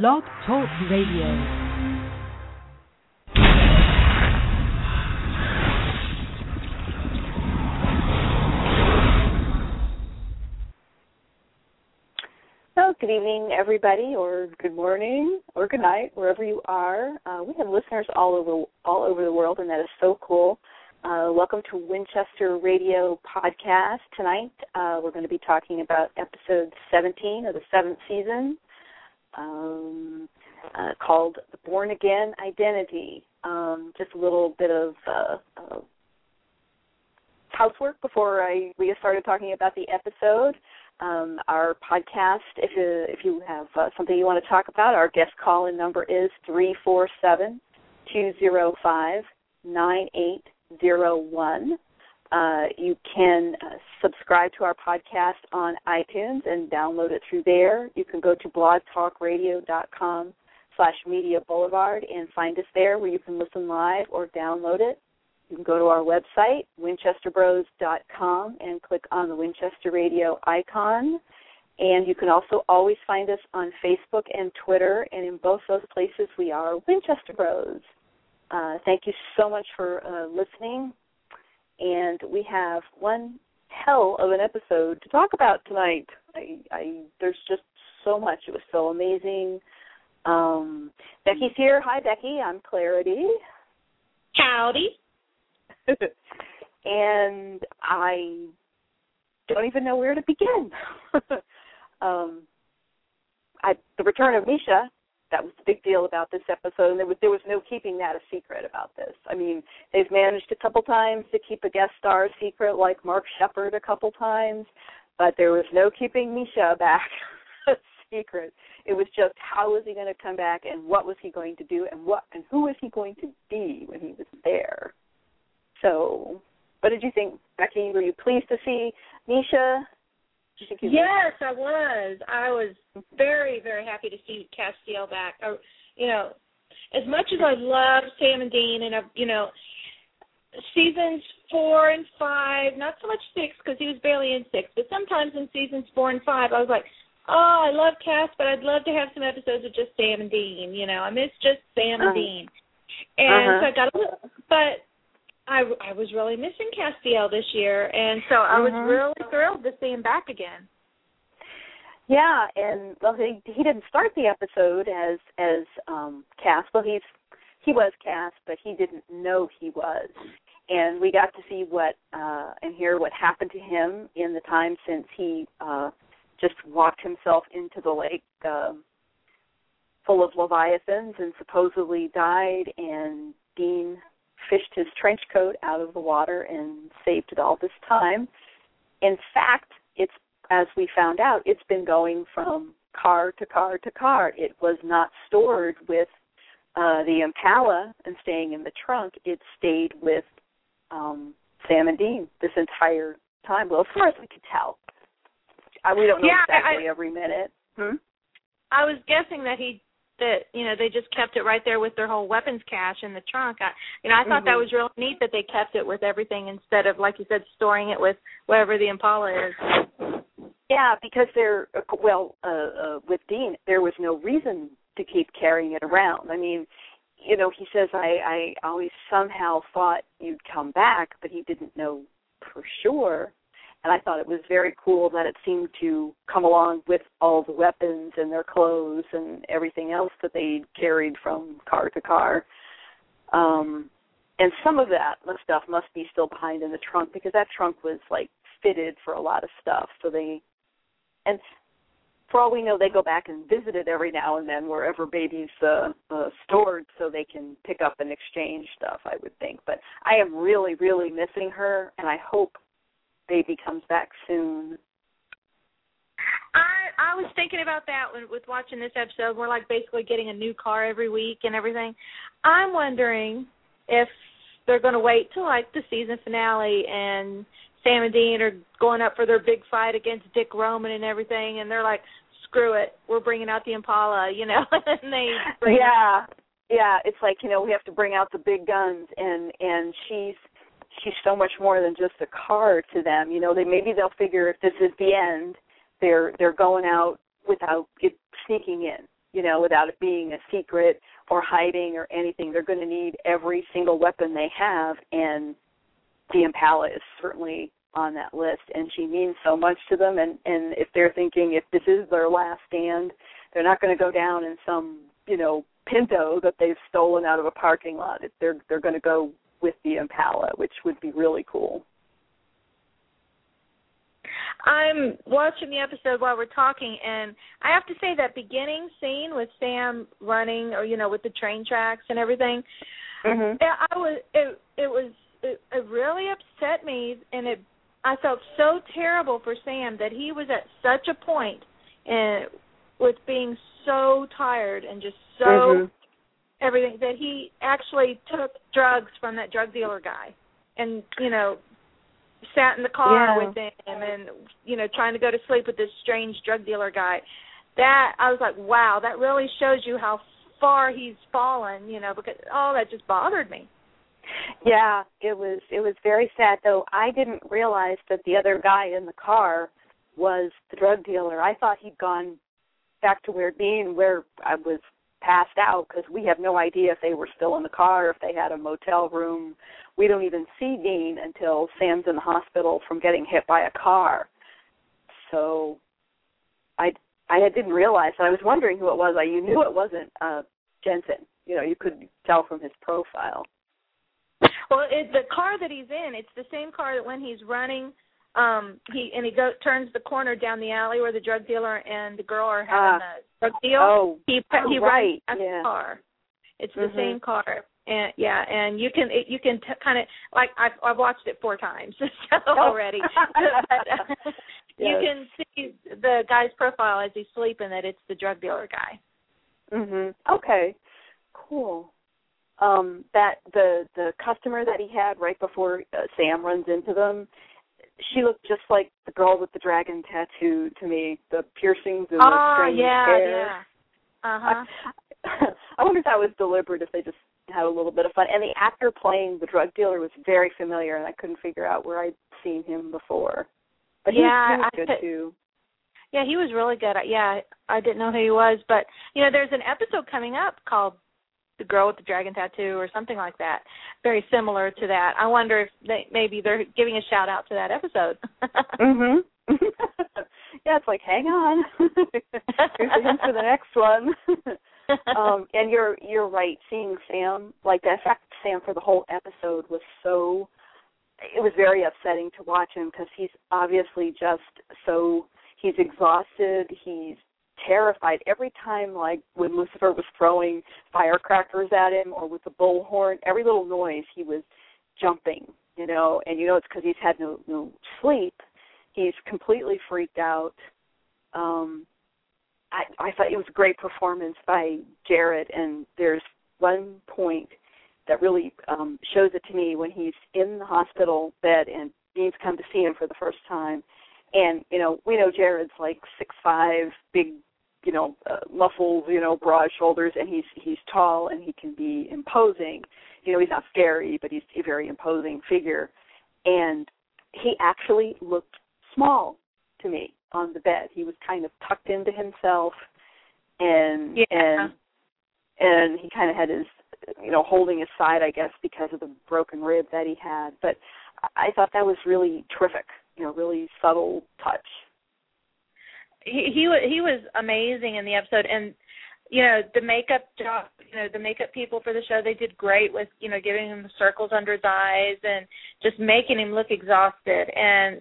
Blog Talk Radio. Good evening, everybody, or good morning, or good night, wherever you are. Uh, we have listeners all over all over the world, and that is so cool. Uh, welcome to Winchester Radio Podcast. Tonight, uh, we're going to be talking about episode 17 of the seventh season, um, uh, called "The Born Again Identity." Um, just a little bit of uh, housework before I we started talking about the episode um, our podcast. If you if you have uh, something you want to talk about, our guest call in number is three four seven two zero five nine eight zero one. Uh, you can uh, subscribe to our podcast on iTunes and download it through there. You can go to blogtalkradio.com slash media boulevard and find us there where you can listen live or download it. You can go to our website, winchesterbros.com, and click on the Winchester Radio icon. And you can also always find us on Facebook and Twitter, and in both those places we are Winchester Bros. Uh, thank you so much for uh, listening. And we have one hell of an episode to talk about tonight. I, I there's just so much. It was so amazing. Um, Becky's here. Hi, Becky. I'm Clarity. Howdy. and I don't even know where to begin. um, I, the return of Misha, that was the big deal about this episode, and there was there was no keeping that a secret about this. I mean, they've managed a couple times to keep a guest star secret, like Mark Sheppard a couple times, but there was no keeping Misha back a secret. It was just how was he going to come back, and what was he going to do, and what and who was he going to be when he was there. So, what did you think, Becky? Were you pleased to see Misha? Yes, I was. I was very, very happy to see Castiel back. I, you know, as much as I love Sam and Dean, and I've, you know, seasons four and five, not so much six because he was barely in six, but sometimes in seasons four and five, I was like, oh, I love Cass, but I'd love to have some episodes of just Sam and Dean. You know, I miss just Sam uh-huh. and Dean, and uh-huh. so I got a little, but I I was really missing Castiel this year, and so I was Mhm. really thrilled to see him back again. Yeah, and well, he he didn't start the episode as as um Cass. Well, he's he was Cass, but he didn't know he was. And we got to see what uh and hear what happened to him in the time since he uh just walked himself into the lake um full of leviathans and supposedly died and Dean fished his trench coat out of the water and saved it all this time. In fact, it's as we found out, it's been going from car to car to car. It was not stored with uh the Impala and staying in the trunk. It stayed with um Sam and Dean this entire time. Well, as far as we could tell. I, we don't know Yeah, I- exactly every minute. Hmm? I was guessing that he that you know they just kept it right there with their whole weapons cache in the trunk. I, you know, I thought that Mhm. was really neat that they kept it with everything instead of like you said storing it with wherever the Impala is. Yeah, because there. Well, uh, uh, with Dean, there was no reason to keep carrying it around. I mean, you know, he says, "I, I always somehow thought you'd come back, but he didn't know for sure." And I thought it was very cool that it seemed to come along with all the weapons and their clothes and everything else that they carried from car to car. Um, and some of that stuff must be still behind in the trunk because that trunk was like fitted for a lot of stuff. So they, and for all we know, they go back and visit it every now and then wherever baby's uh, uh, stored, so they can pick up and exchange stuff. I would think, but I am really, really missing her, and I hope baby comes back soon. I I was thinking about that when, with watching this episode. We're like basically getting a new car every week and everything. I'm wondering if they're going to wait till like the season finale and Sam and Dean are going up for their big fight against Dick Roman and everything, and they're like, "Screw it, we're bringing out the Impala," you know, and they bring yeah, yeah. It's like you know we have to bring out the big guns, and and she's she's so much more than just a car to them. You know, they maybe they'll figure if this is the end, they're they're going out without it sneaking in. you know, without it being a secret or hiding or anything. They're going to need every single weapon they have, and the Impala is certainly on that list. And she means so much to them. And and if they're thinking if this is their last stand, they're not going to go down in some you know Pinto that they've stolen out of a parking lot. They're they're going to go with the Impala, which would be really cool. I'm watching the episode while we're talking, and I have to say that beginning scene with Sam running, or you know, with the train tracks and everything. Mm-hmm. I was it it was it, it really upset me, and it I felt so terrible for Sam that he was at such a point, and with being so tired and just so mm-hmm. Everything that he actually took drugs from that drug dealer guy, and you know sat in the car yeah. with him and you know trying to go to sleep with this strange drug dealer guy. That i was like wow that really shows you how far he's fallen you know because oh that just bothered me. Yeah it was it was very sad though. I didn't realize that the other guy in the car was the drug dealer. I thought he'd gone back to where being where i was passed out because we have no idea if they were still in the car, if they had a motel room. We don't even see Dean until Sam's in the hospital from getting hit by a car. So I I didn't realize. I was wondering who it was. I you knew it wasn't uh Jensen. You know, you could tell from his profile. Well, it, the car that he's in, it's the same car that when he's running um he and he go turns the corner down the alley where the drug dealer and the girl are having uh, the drug deal. Oh, he oh, he right. runs yeah. car. It's the mm-hmm. same car. And yeah, and you can it, you can t- kind of like I've I've watched it four times so already. but, uh, You can see the guy's profile as he's sleeping that it's the drug dealer guy. Mhm. Okay. Cool. Um that the the customer that he had right before uh, Sam runs into them she looked just like the girl with the dragon tattoo to me, the piercings and the oh, strange yeah, hair. yeah. Uh-huh. I, I wonder if that was deliberate, if they just had a little bit of fun. And the actor playing the drug dealer was very familiar, and I couldn't figure out where I'd seen him before. But he yeah, was, he was I good could, too. Yeah, he was really good. Yeah, I didn't know who he was, but you know, there's an episode coming up called the girl with the dragon tattoo or something like that. Very similar to that. I wonder if they maybe they're giving a shout out to that episode. Mhm yeah it's like hang on. Here's the hint for the next one. Um and you're you're right. Seeing sam like the fact sam for the whole episode was so it was very upsetting to watch him because he's obviously just so he's exhausted. He's terrified every time like when Lucifer was throwing firecrackers at him or with the bullhorn, every little noise he was jumping, you know, and you know it's because he's had no no sleep. He's completely freaked out. Um I I thought it was a great performance by Jared and there's one point that really um shows it to me when he's in the hospital bed and Dean's come to see him for the first time and you know we know Jared's like six five, big, you know, uh, muscles, you know, broad shoulders, and he's he's tall and he can be imposing. You know, he's not scary, but he's a very imposing figure, and he actually looked small to me on the bed. He was kind of tucked into himself, and yeah. and and he kind of had his you know holding his side, I guess, because of the broken rib that he had. But I thought that was really terrific you know really subtle touch. He he he was amazing in the episode, and you know the makeup job, you know the makeup people for the show, they did great with you know giving him the circles under his eyes and just making him look exhausted. And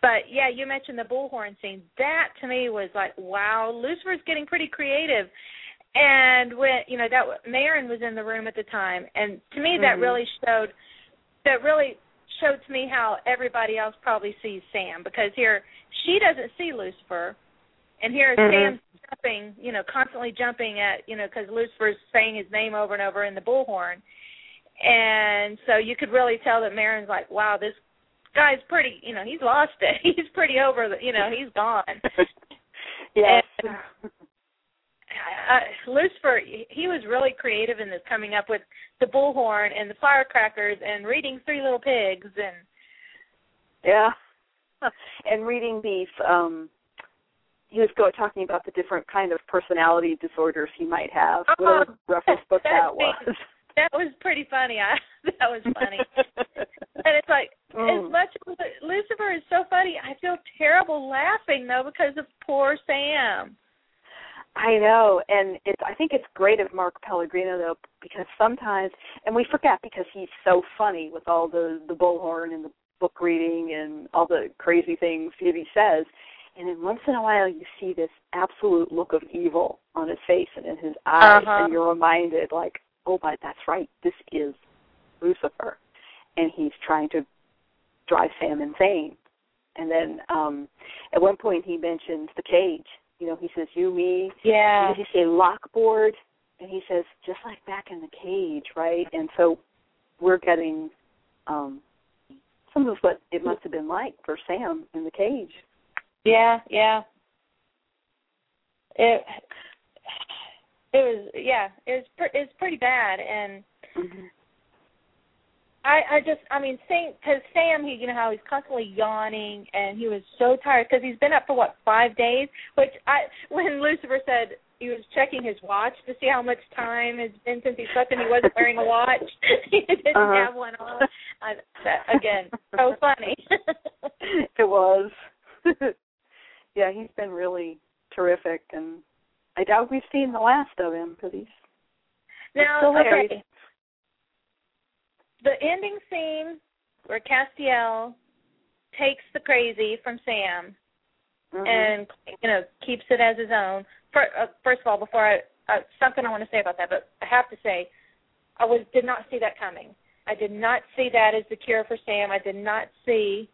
but yeah, you mentioned the bullhorn scene. That to me was like wow, Lucifer's getting pretty creative. And when you know that Marin was in the room at the time, and to me that mm-hmm. really showed that really showed to me how everybody else probably sees Sam because here she doesn't see Lucifer, and here mm-hmm. Sam's jumping, you know, constantly jumping at, you know, because Lucifer's saying his name over and over in the bullhorn, and so you could really tell that Marin's like, wow, this guy's pretty, you know, he's lost it. He's pretty over the, you know, he's gone. yes. And, uh, Lucifer, he was really creative in this, coming up with the bullhorn and the firecrackers and reading Three Little Pigs and yeah, and reading the um he was go talking about the different kind of personality disorders he might have. Oh, what a reference book that that was. That was pretty funny. I that was funny. and it's like Mm. as much as Lucifer is so funny, I feel terrible laughing though because of poor Sam. I know, and it's I think it's great of Mark Pellegrino though because sometimes and we forget because he's so funny with all the the bullhorn and the book reading and all the crazy things that he says. And then once in a while you see this absolute look of evil on his face and in his eyes Uh-huh. and you're reminded like, oh but that's right, this is Lucifer and he's trying to drive Sam insane. And then um at one point he mentions the cage. You know, he says, You, me, Yeah. does he say lockboard? And he says, just like back in the cage, right? And so we're getting um some of what it must have been like for Sam in the cage. Yeah, yeah. It it was yeah, it was pre- it's pretty bad and Mm-hmm. I I just I mean Sam because Sam he you know how he's constantly yawning and he was so tired because he's been up for what five days which I when Lucifer said he was checking his watch to see how much time has been since he slept and he wasn't wearing a watch he didn't Uh-huh. have one on I, that, again so funny it was. yeah, he's been really terrific, and I doubt we've seen the last of him because he's there. okay the ending scene where Castiel takes the crazy from Sam Mhm. and you know keeps it as his own. For, uh, first of all, before I uh, something I want to say about that, but I have to say I was did not see that coming. I did not see that as the cure for Sam. I did not see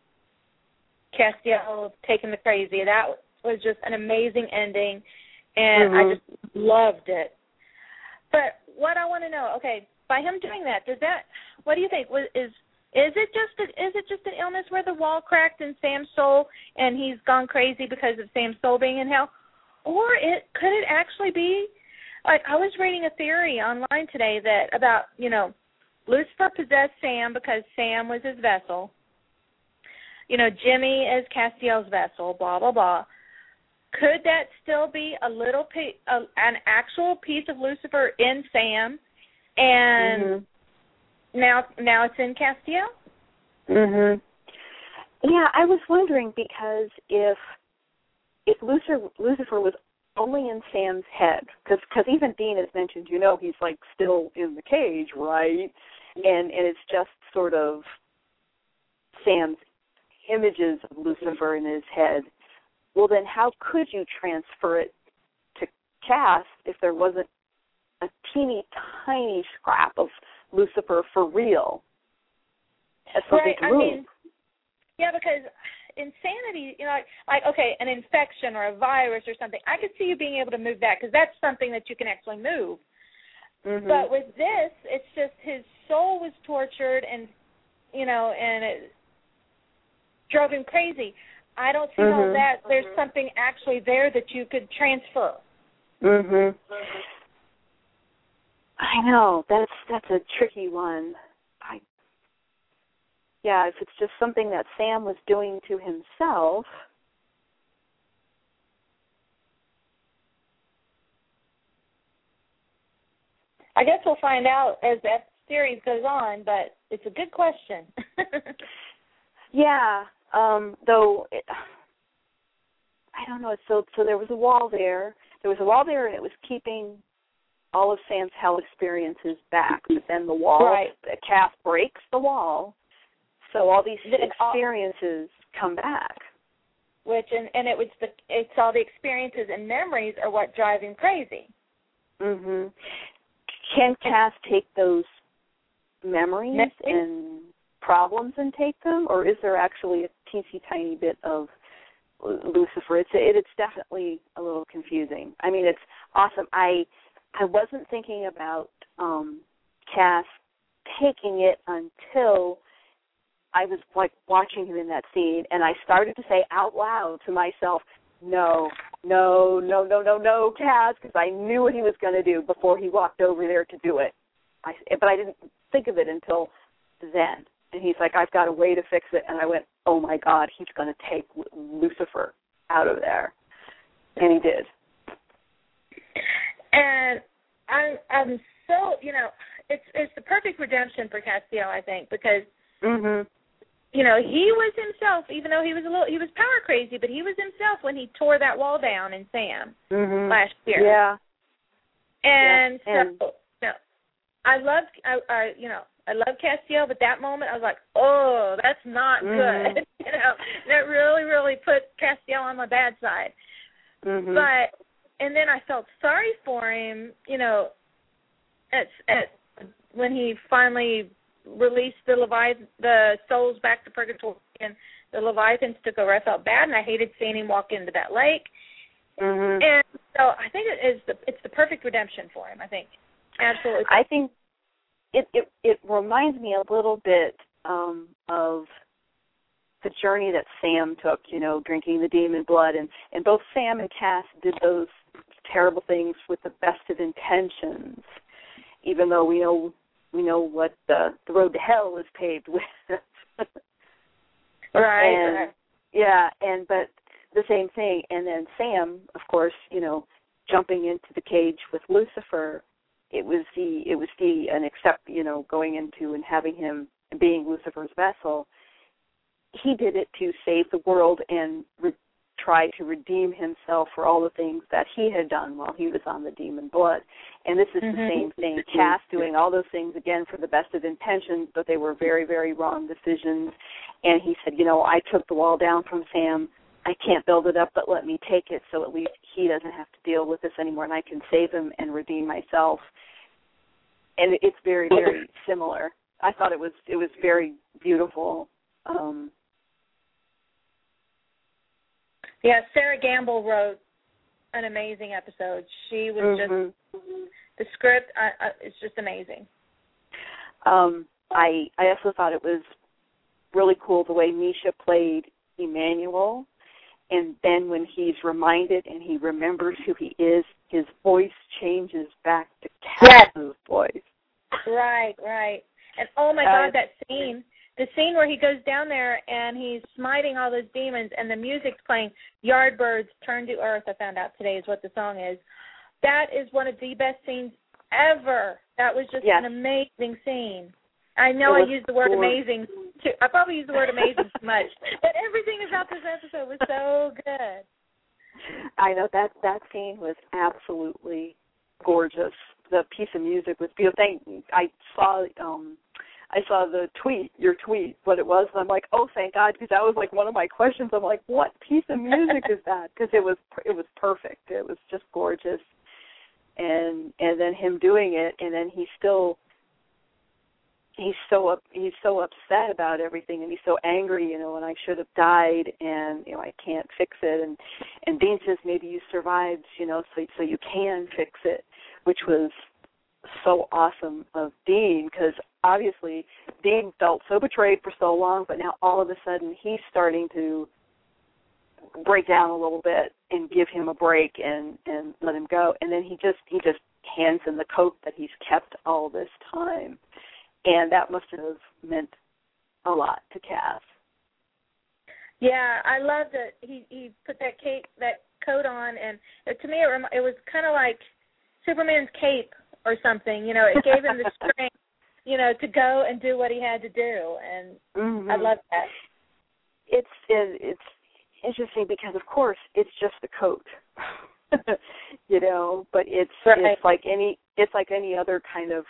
Castiel taking the crazy. That was just an amazing ending, and Mhm. I just loved it. But what I want to know, okay, by him doing that, does that? What do you think? Was is is it just a, is it just an illness where the wall cracked in Sam's soul and he's gone crazy because of Sam's soul being in hell, or it could it actually be like I was reading a theory online today that about you know Lucifer possessed Sam because Sam was his vessel. You know Jimmy is Castiel's vessel. Blah blah blah. Could that still be a little pe- a, an actual piece of Lucifer in Sam, and Mhm. now now it's in Castiel? Mhm. Yeah, I was wondering because if if Lucifer Lucifer was only in Sam's head, because because even Dean has mentioned, you know, he's like still in the cage, right? And and it's just sort of Sam's images of Lucifer in his head. Well, then how could you transfer it to Cass if there wasn't a teeny tiny scrap of Lucifer for real? As something right. to I move. mean, yeah, because insanity, you know, like, like okay, an infection or a virus or something. I could see you being able to move that because that's something that you can actually move. Mhm. But with this, it's just his soul was tortured and you know, and it drove him crazy. I don't see how Mhm. that there's something actually there that you could transfer. Mm Mhm. I know that's that's a tricky one. I yeah, if it's just something that Sam was doing to himself. I guess we'll find out as that series goes on, but it's a good question. Yeah, um, though it, I don't know. So so there was a wall there. There was a wall there, and it was keeping all of Sam's hell experiences back. But then the wall, Right. the Cass breaks the wall, so all these Then all- experiences come back. Which and and it was the it's all the experiences and memories are what drive him crazy. Mhm. Can Cass take those memories Memories? and problems and take them, or is there actually a teensy tiny bit of Lucifer? It's it, it's definitely a little confusing. I mean, it's awesome. I I wasn't thinking about um Cass taking it until I was like watching him in that scene, and I started to say out loud to myself, "No, no, no, no, no, no, Cass," because I knew what he was going to do before he walked over there to do it. I, but I didn't think of it until then. And he's like, "I've got a way to fix it," and I went, "Oh my God, he's going to take Lucifer out of there." And he did. And I'm I'm so you know it's it's the perfect redemption for Castiel I think because Mhm. you know he was himself even though he was a little he was power crazy but he was himself when he tore that wall down in Sam Mhm. last year. Yeah. And Yeah, and- so no, I loved I, I you know I love Castiel, but that moment I was like, oh, that's not Mhm. good. you know, that really really put Castiel on my bad side. Mhm. But and then I felt sorry for him, you know, at at when he finally released the Leviathan, the souls back to purgatory, and the Leviathans took over. I felt bad, and I hated seeing him walk into that lake. Mhm. And so I think it is the it's the perfect redemption for him. I think absolutely. I think it it it reminds me a little bit um of the journey that Sam took, you know, drinking the demon blood and and both Sam and Cass did those terrible things with the best of intentions. Even though we know we know what the the road to hell is paved with. right. and right. yeah, and but the same thing and then Sam, of course, you know, jumping into the cage with Lucifer, it was the it was the and except, you know, going into and having him being Lucifer's vessel, he did it to save the world and re- try to redeem himself for all the things that he had done while he was on the demon blood. And this is Mhm. the same thing. Cass doing all those things again for the best of intentions, but they were very, very wrong decisions. And he said, you know, I took the wall down from Sam. I can't build it up, but let me take it so at least he doesn't have to deal with this anymore and I can save him and redeem myself. And it's very, very similar. I thought it was it was very beautiful. Um Yeah, Sera Gamble wrote an amazing episode. She was mhm. just the script. Uh, uh, it's just amazing. Um, I I also thought it was really cool the way Misha played Emmanuel, and then when he's reminded and he remembers who he is, his voice changes back to Yes. Voice. Right, right. And oh my Uh, God, that scene, the scene where he goes down there and he's smiting all those demons, and the music's playing. Yardbirds Turn to Earth. I found out today is what the song is. That is one of the best scenes ever. That was just Yes. an amazing scene. I know I used the word gorgeous. amazing too. I probably used the word amazing too much, but everything about this episode was so good. I know that that scene was absolutely gorgeous. The piece of music was beautiful. Thank I saw um I saw the tweet, your tweet, what it was, and I'm like, oh, thank God, because that was like one of my questions. I'm like, what piece of music is that? Because it was it was perfect. It was just gorgeous, and and then him doing it, and then he still he's so up he's so upset about everything and he's so angry you know and i should have died and you know i can't fix it and and dean says maybe you survived you know so so you can fix it which was so awesome of dean because obviously dean felt so betrayed for so long but now all of a sudden he's starting to break down a little bit and give him a break and and let him go. And then he just he just hands him the coat that he's kept all this time. And that must have meant a lot to Cass. Yeah, I love that he he put that cape that coat on, and to me it rem- it was kind of like Superman's cape or something. You know, it gave him the strength, you know, to go and do what he had to do, and Mm-hmm. I love that. It's it, it's interesting because of course it's just the coat, you know, but it's Right. it's like any it's like any other kind of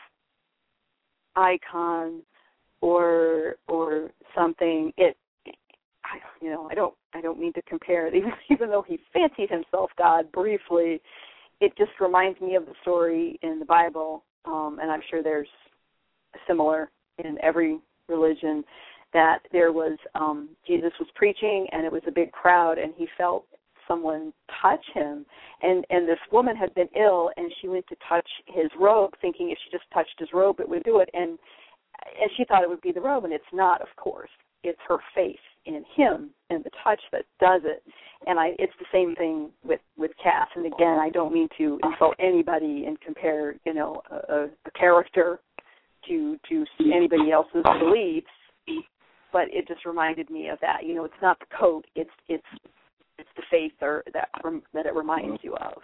icon or or something. It I you know I don't I don't mean to compare it even even though he fancied himself God briefly. It just reminds me of the story in the Bible, um, and I'm sure there's similar in every religion that there was um Jesus was preaching and it was a big crowd and he felt someone touch him. And and this woman had been ill and she went to touch his robe thinking if she just touched his robe it would do it. And and she thought it would be the robe and it's not of course it's her faith in him and the touch that does it and i it's the same thing with with cass and again i don't mean to insult anybody and compare you know a, a character to to anybody else's beliefs but it just reminded me of that you know it's not the coat it's it's it's the faith or that that it reminds you of.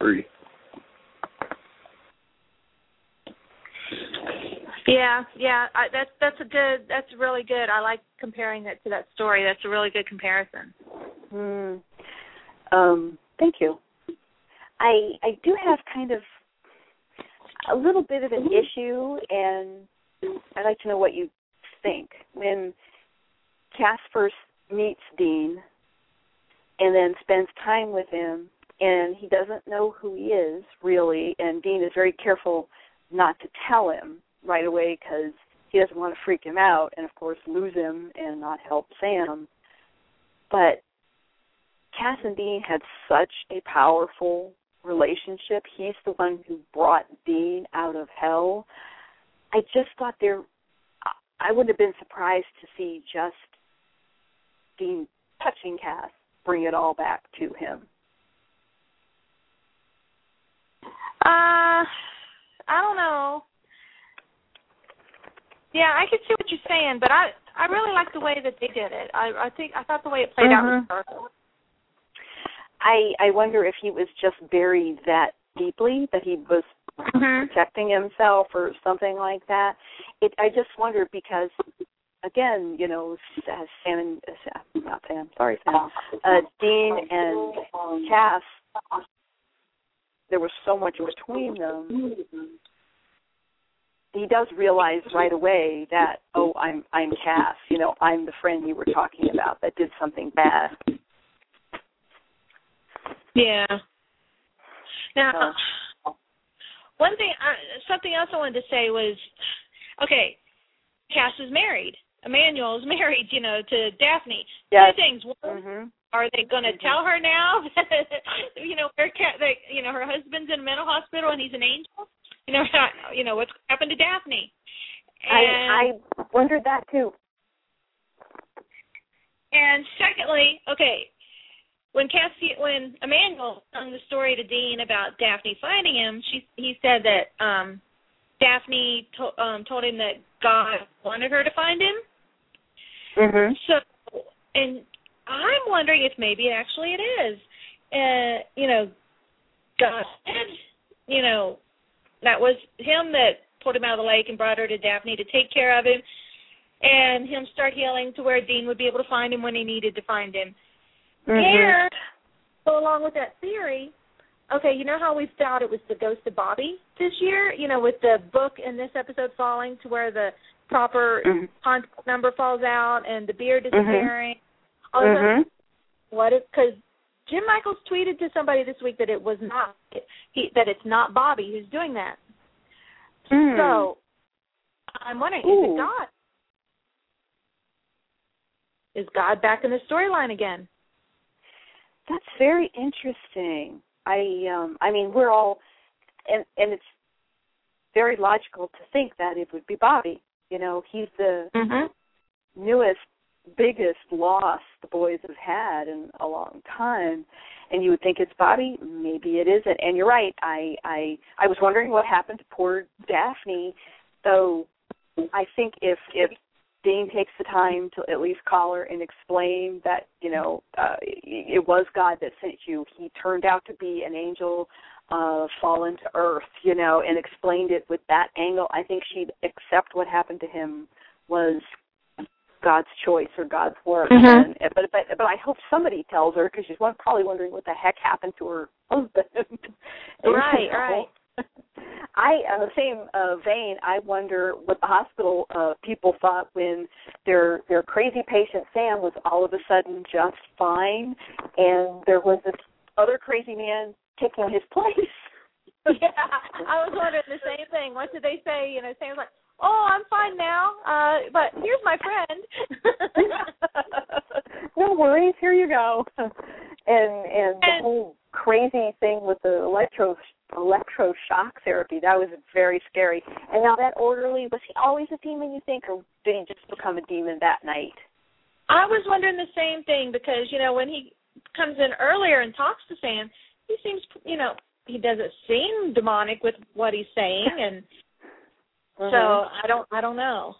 Three. Yeah, yeah, I, that's that's a good. That's really good. I like comparing that to that story. That's a really good comparison. Mm. Um, thank you. I I do have kind of a little bit of an issue, and I'd like to know what you think when Casper meets Dean, and then spends time with him, and he doesn't know who he is really, and Dean is very careful not to tell him right away because he doesn't want to freak him out and of course lose him and not help Sam. But Cass and Dean had such a powerful relationship. He's the one who brought Dean out of hell. I just thought there I wouldn't have been surprised to see just Dean touching Cass bring it all back to him. Uh I don't know. Yeah, I can see what you're saying, but I I really like the way that they did it. I I think I thought the way it played mm-hmm. out was mm-hmm. perfect. I I wonder if he was just buried that deeply that he was mm-hmm. protecting himself or something like that. It I just wondered because again, you know, uh, Sam and uh, not Sam, sorry Sam, uh, Dean and Cass, there was so much between them he does realize right away that oh i'm i'm cass you know i'm the friend you were talking about that did something bad. Yeah. Now one thing I, something else i wanted to say was okay cass is married emmanuel is married you know to daphne yes. two things one mm-hmm. are they going to mm-hmm. tell her now you know her cat that you know her husband's in a mental hospital and he's an angel you know, you know what's happened to Daphne. And, I I wondered that too. And secondly, okay, when Cassie, when Emmanuel told the story to Dean about Daphne finding him, she he said that um Daphne to, um told him that God wanted her to find him. Mhm. So, and I'm wondering if maybe actually it is. Uh, you know, God said, you know, that was him that pulled him out of the lake and brought her to Daphne to take care of him, and him start healing to where Dean would be able to find him when he needed to find him. Mm-hmm. And go along with that theory, okay, you know how we thought it was the ghost of Bobby this year? You know, with the book in this episode falling to where the proper mm-hmm. contact number falls out and the beard mm-hmm. disappearing. Mm-hmm. What if? Because Jim Michaels tweeted to somebody this week that it was not he that it's not Bobby who's doing that. Mm. So I'm wondering, Ooh. is it God? Is God back in the storyline again? That's very interesting. I um I mean we're all and and it's very logical to think that it would be Bobby. You know, he's the mm-hmm. newest biggest loss the boys have had in a long time and you would think it's Bobby, maybe it isn't. And you're right. I I I was wondering what happened to poor Daphne. Though I think if if Dean takes the time to at least call her and explain that you know uh, it was God that sent you. He turned out to be an angel uh fallen to earth, you know, and explained it with that angle. I think she'd accept what happened to him was God's choice or God's work. Mm-hmm. And, but but but I hope somebody tells her because she's one, probably wondering what the heck happened to her husband. right, right. I, on the same uh, vein, I wonder what the hospital uh, people thought when their their crazy patient Sam was all of a sudden just fine, and there was this other crazy man taking his place. yeah, I was wondering the same thing. What did they say? You know, Sam's like, oh, I'm fine now, uh, but here's my friend. no worries, here you go. And and the whole crazy thing with the electro electroshock therapy that was very scary. And now that orderly was he always a demon? You think, or did he just become a demon that night? I was wondering the same thing because you know when he comes in earlier and talks to Sam, he seems you know he doesn't seem demonic with what he's saying and Mm-hmm. So I don't I don't know.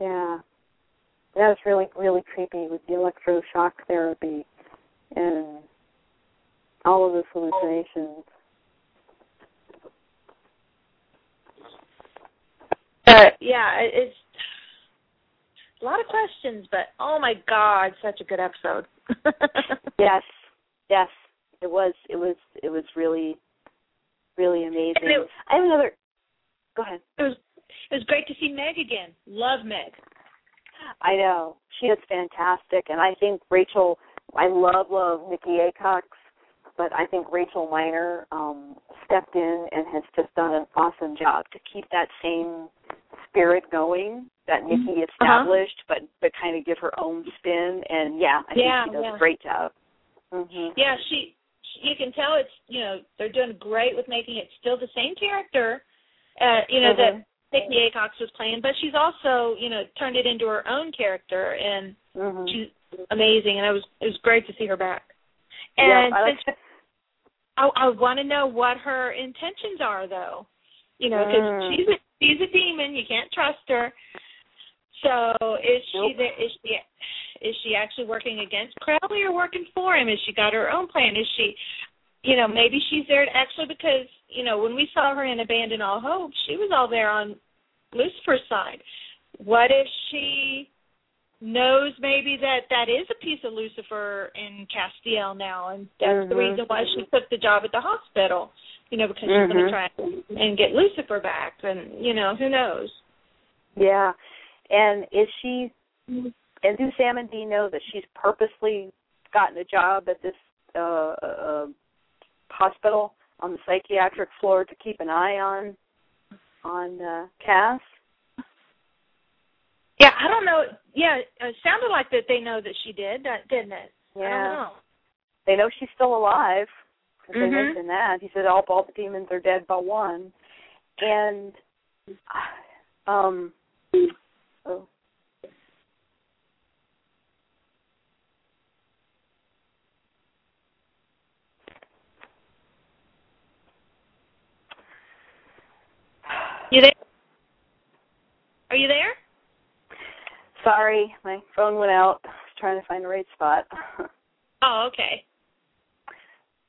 Yeah. that was really really creepy with the electroshock therapy and all of those hallucinations. But yeah, it's a lot of questions, but oh my god, such a good episode. yes, yes, it was. It was. It was really, really amazing. It, I have another. Go ahead. It was. It was great to see Meg again. Love Meg. I know she is fantastic, and I think Rachel. I love love Nicki Aycox, but I think Rachel Miner um, stepped in and has just done an awesome job to keep that same spirit going that Mm-hmm. Nicki established, uh-huh. but but kind of give her own spin. And yeah, I yeah, think she does yeah. a great job. Mm-hmm. Yeah, she. You can tell it's you know they're doing great with making it still the same character, uh, you know mm-hmm. that Nicki Aycox was playing, but she's also you know turned it into her own character, and mm-hmm. she's amazing. And it was it was great to see her back. Yeah, And I, like since, I, I want to know what her intentions are, though. You know, because Mm. she's a, she's a demon. You can't trust her. So is she Nope. the, is she is she actually working against Crowley or working for him? Has she got her own plan? Is she, you know, maybe she's there actually because you know when we saw her in Abandon All Hope, she was all there on Lucifer's side. What if she knows maybe that that is a piece of Lucifer in Castiel now, and that's the Mhm. reason why she took the job at the hospital. You know, because she's going to try and get Lucifer back, and you know, who knows? Yeah. And is she and do Sam and Dean know that she's purposely gotten a job at this uh, uh hospital on the psychiatric floor to keep an eye on on uh Cass? Yeah, I don't know. Yeah, it sounded like that they know that she did, uh, didn't it? I don't Yeah. know. They know she's still alive. 'cause They Mhm. mentioned that. He said all all the demons are dead but one. And um oh You there? Are you there? sorry, my phone went out. I was trying to find the right spot. Oh, okay.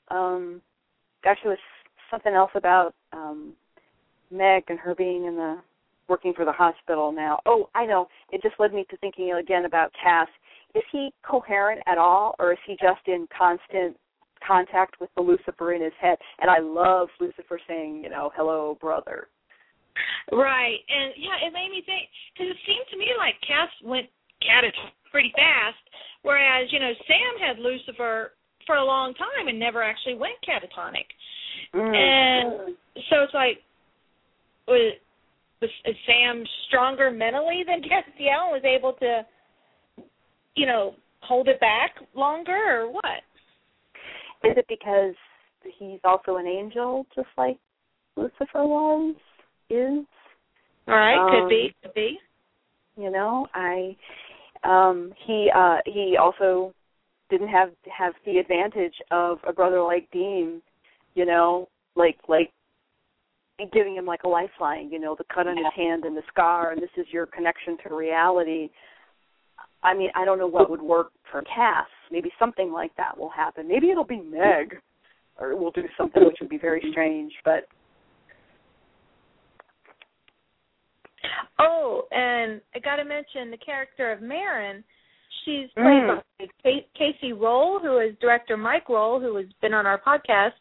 um it was something else about um Meg and her being in the working for the hospital now. Oh, I know. It just led me to thinking again about Cass. Is he coherent at all or is he just in constant contact with the Lucifer in his head? And I love Lucifer saying, you know, hello brother. Right, and yeah, it made me think because it seemed to me like Cass went catatonic pretty fast, whereas you know Sam had Lucifer for a long time and never actually went catatonic, Mm. and so it's like was, was is Sam stronger mentally than Castiel and was able to, you know, hold it back longer or what? Is it because he's also an angel just like Lucifer was? Is? All right, Um, could be, could be. you know i um he uh he also didn't have have the advantage of a brother like dean you know like like giving him like a lifeline you know the cut on his hand and the scar and this is your connection to reality i mean i don't know what would work for cass maybe something like that will happen maybe it'll be meg or we'll do something which would be very strange but Oh, and I got to mention the character of Marin. She's played Mm. by Ca- Kacey Rohl, who is director Mike Rohl, who has been on our podcast.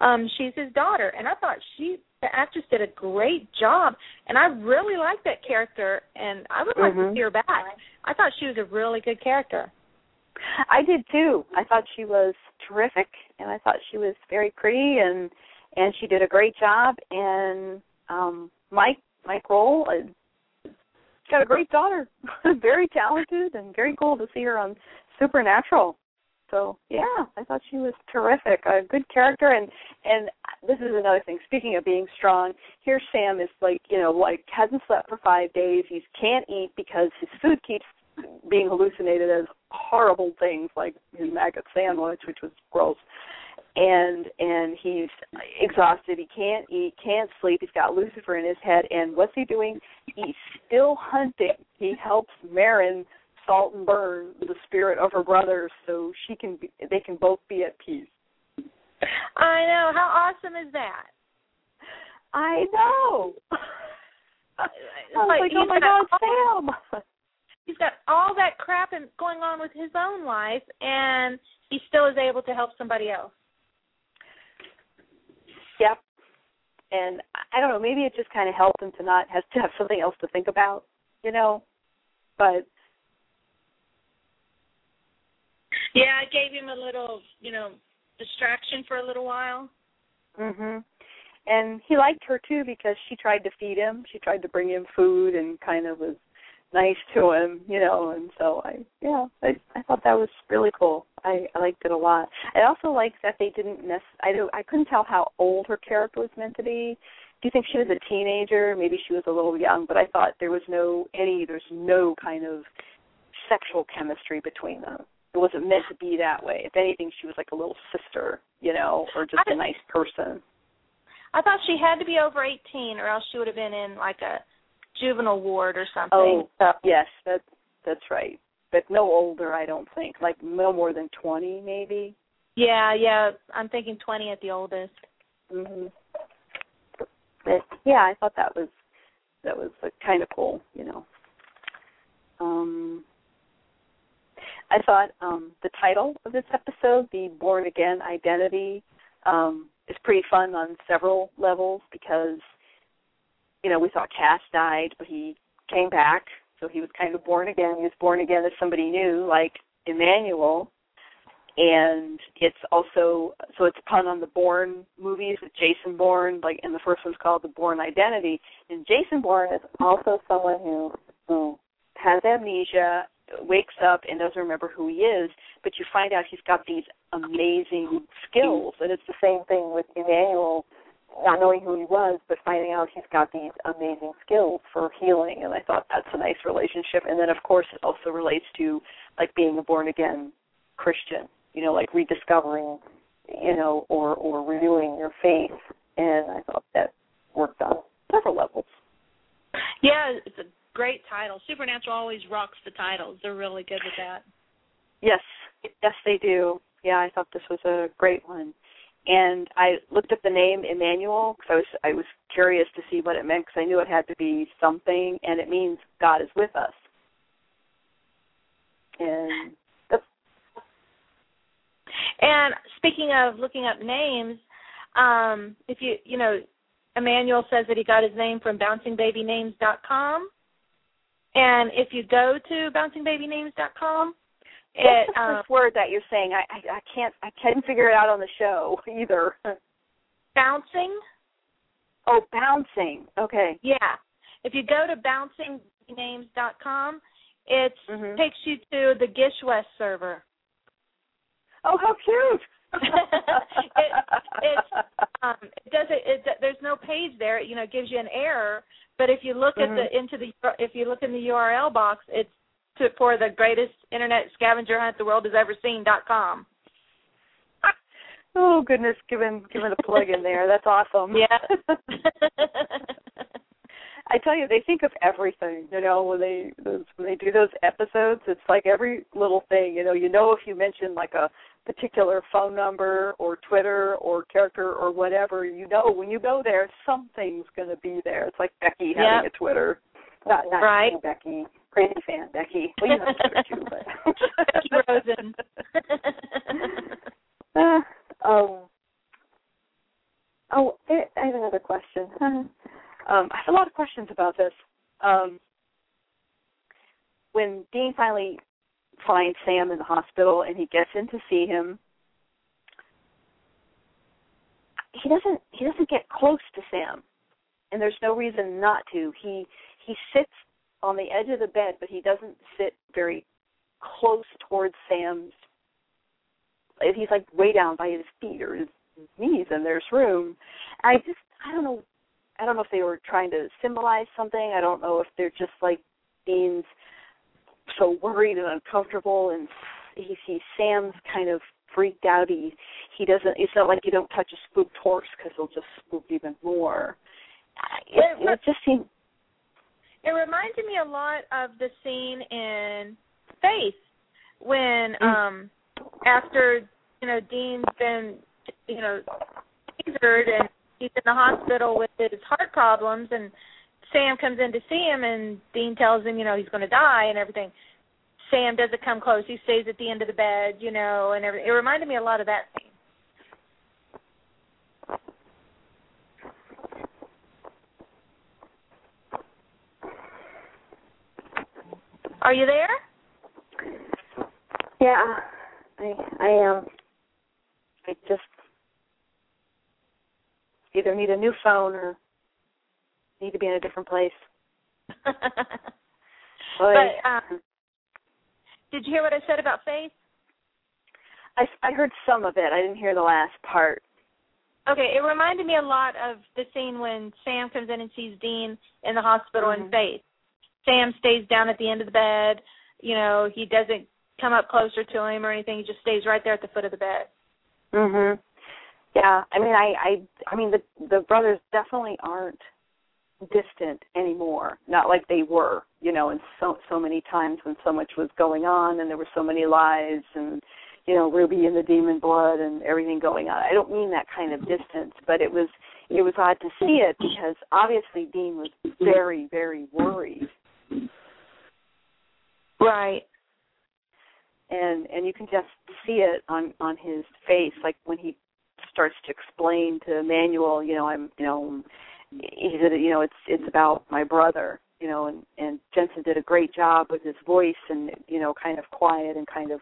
Um, she's his daughter, and I thought she, the actress, did a great job, and I really liked that character, and I would like to Mhm. see her back. I thought she was a really good character. I did too. I thought she was terrific, and I thought she was very pretty, and and she did a great job. And um Mike Mike Rohl uh, got a great daughter, very talented, and very cool to see her on Supernatural. So yeah, I thought she was terrific, a good character, and and this is another thing. Speaking of being strong, here Sam is like you know like hasn't slept for five days. He can't eat because his food keeps being hallucinated as horrible things like his maggot sandwich, which was gross. And and he's exhausted. He can't eat, can't sleep. He's got Lucifer in his head. And what's he doing? He's still hunting. He helps Marin salt and burn the spirit of her brother so she can be they can both be at peace. I know. How awesome is that? I know. I was like, like, oh my God, all- Sam. He's got all that crap in, going on with his own life, and he still is able to help somebody else. Yep. And I- don't know, maybe it just kind of helped him to not have to have something else to think about, you know. But Yeah, it gave him a little, you know, distraction for a little while. mhm. And he liked her too because she tried to feed him. She tried to bring him food and kind of was nice to him, you know, and so I yeah, I I thought that was really cool. I I liked it a lot. I also liked that they didn't mess I don't I couldn't tell how old her character was meant to be. Do you think she was a teenager? Maybe she was a little young, but I thought there was no any there's no kind of sexual chemistry between them. It wasn't meant to be that way. If anything, she was like a little sister, you know, or just a I- nice person. I thought she had to be over 18, or else she would have been in like a juvenile ward or something. Oh, So, yes, that that's right. But no older, I don't think. Like no more than twenty, maybe. yeah, yeah. I'm thinking 20 at the oldest. hmm But yeah, I thought that was that was kind of cool, you know. Um, I thought um, the title of this episode, the Born Again Identity, um, is pretty fun on several levels because, you know, we thought Cass died, but he came back, so he was kind of born again. He was born again as somebody new, like Emmanuel. And it's also so it's a pun on the Bourne movies with Jason Bourne, like and the first one's called the Bourne Identity. And Jason Bourne is also someone who who has amnesia, wakes up and doesn't remember who he is, but you find out he's got these amazing skills. And it's the same thing with Emmanuel, not knowing who he was, but finding out he's got these amazing skills for healing. And I thought that's a nice relationship. And then, of course, it also relates to like being a born again Christian, you know, like rediscovering, you know, or or renewing your faith. And I thought that worked on several levels. Yeah, it's a great title. Supernatural always rocks the titles. They're really good with that. Yes, yes, they do. Yeah, I thought this was a great one, and I looked up the name Emmanuel because I was I was curious to see what it meant because I knew it had to be something, and it means God is with us. And that's And speaking of looking up names, um, if you you know, Emmanuel says that he got his name from bouncingbabynames.com. And if you go to bouncingbabynames.com, it um, first word that you're saying? I, I I can't I can't figure it out on the show either. bouncing. oh, bouncing. Okay. Yeah. If you go to bouncingbabynames.com, it Mhm. takes you to the GISHWHES server. Oh, how cute! it, it's um, it does it, it. There's no page there. You know, it gives you an error. But if you look Mhm. at the into the if you look in the URL box, it's to, for the greatest internet scavenger hunt the world has ever seen dot com. oh goodness, giving giving a plug in there. That's awesome. Yeah. I tell you, they think of everything. You know, when they those, when they do those episodes, it's like every little thing. You know, you know if you mention like a particular phone number or Twitter or character or whatever, you know when you go there, something's going to be there. It's like Becky having Yep. a Twitter. Not not Right. Becky, crazy fan Becky. Well, you too, but Becky Rosen. Uh, um. Oh, I I have another question. um, I have a lot of questions about this. Um, when Dean finally finds Sam in the hospital and he gets in to see him, he doesn't he doesn't get close to Sam, and there's no reason not to. He he sits on the edge of the bed, but he doesn't sit very close towards Sam's he's like way down by his feet or his knees and there's room. I just I don't know I don't know if they were trying to symbolize something. I don't know if they're just like Dean's so worried and uncomfortable and he sees Sam's kind of freaked out. He he doesn't. It's not like you don't touch a spooked horse because he'll just spook even more. It, it just seems. It reminded me a lot of the scene in Faith when Mm. um after you know Dean's been you know injured and he's in the hospital with his heart problems and Sam comes in to see him and Dean tells him you know he's going to die and everything. Sam doesn't come close. He stays at the end of the bed, you know, and everything. It reminded me a lot of that scene. Are you there? Yeah, I I am. I just either need a new phone or need to be in a different place. but um, did you hear what I said about Faith? I I heard some of it. I didn't hear the last part. Okay, it reminded me a lot of the scene when Sam comes in and sees Dean in the hospital Mhm. in Faith. Sam stays down at the end of the bed. You know, he doesn't come up closer to him or anything. He just stays right there at the foot of the bed. Mhm. Yeah, I mean I I I mean the the brothers definitely aren't distant anymore. Not like they were, you know, and so so many times when so much was going on and there were so many lies and you know, Ruby and the demon blood and everything going on. I don't mean that kind of distance, but it was it was odd to see it because obviously Dean was very very worried Right. and and you can just see it on on his face like when he starts to explain to Manuel you know I'm you know he said you know it's it's about my brother you know and and Jensen did a great job with his voice and you know kind of quiet and kind of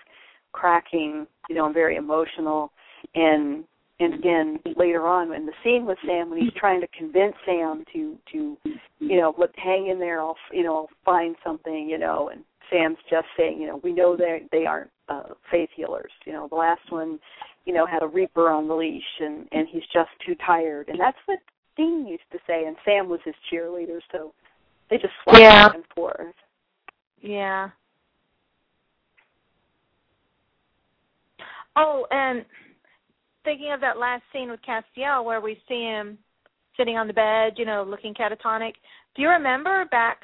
cracking you know and very emotional and and again later on in the scene with Sam when he's trying to convince Sam to to you know let hang in there I'll you know I'll find something you know and Sam's just saying you know we know they they aren't uh, faith healers you know the last one you know had a reaper on the leash and and he's just too tired and that's what Dean used to say and Sam was his cheerleader so they just swapped Yeah. back and forth Yeah. Oh, and thinking of that last scene with Castiel where we see him sitting on the bed, you know, looking catatonic. Do you remember back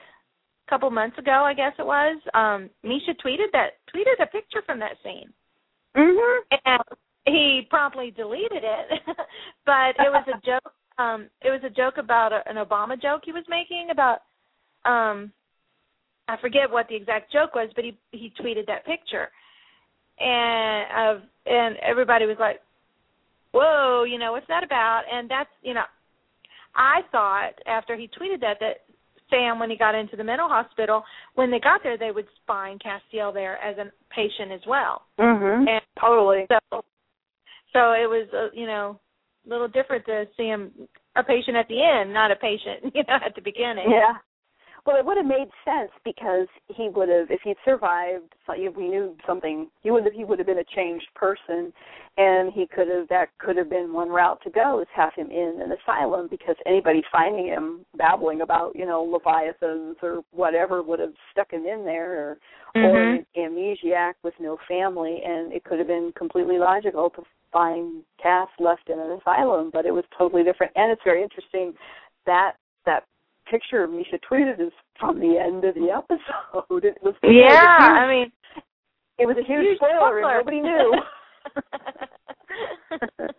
a couple months ago, I guess it was, um, Misha tweeted that tweeted a picture from that scene. Mm mhm And he promptly deleted it. but it was a joke um it was a joke about a, an Obama joke he was making about um I forget what the exact joke was, but he he tweeted that picture. And of and everybody was like, "Whoa, you know, what's that about?" And that's, you know, I thought after he tweeted that that Sam when he got into the mental hospital, when they got there they would find Castiel there as a patient as well. Mm-hmm. And totally so, so it was, uh, you know, a little different to see him a patient at the end, not a patient, you know, at the beginning. Yeah. Well, it would have made sense because he would have, if he'd survived, if we knew something, he would have, he would have been a changed person, and he could have, that could have been one route to go is have him in an asylum because anybody finding him babbling about, you know, leviathans or whatever would have stuck him in there, or or Mhm. an amnesiac with no family, and it could have been completely logical to find Cass left in an asylum, but it was totally different, and it's very interesting that that picture of Misha tweeted is from the end of the episode. It was it was Yeah, huge, I mean, it was a huge, huge spoiler, spoiler. and nobody knew.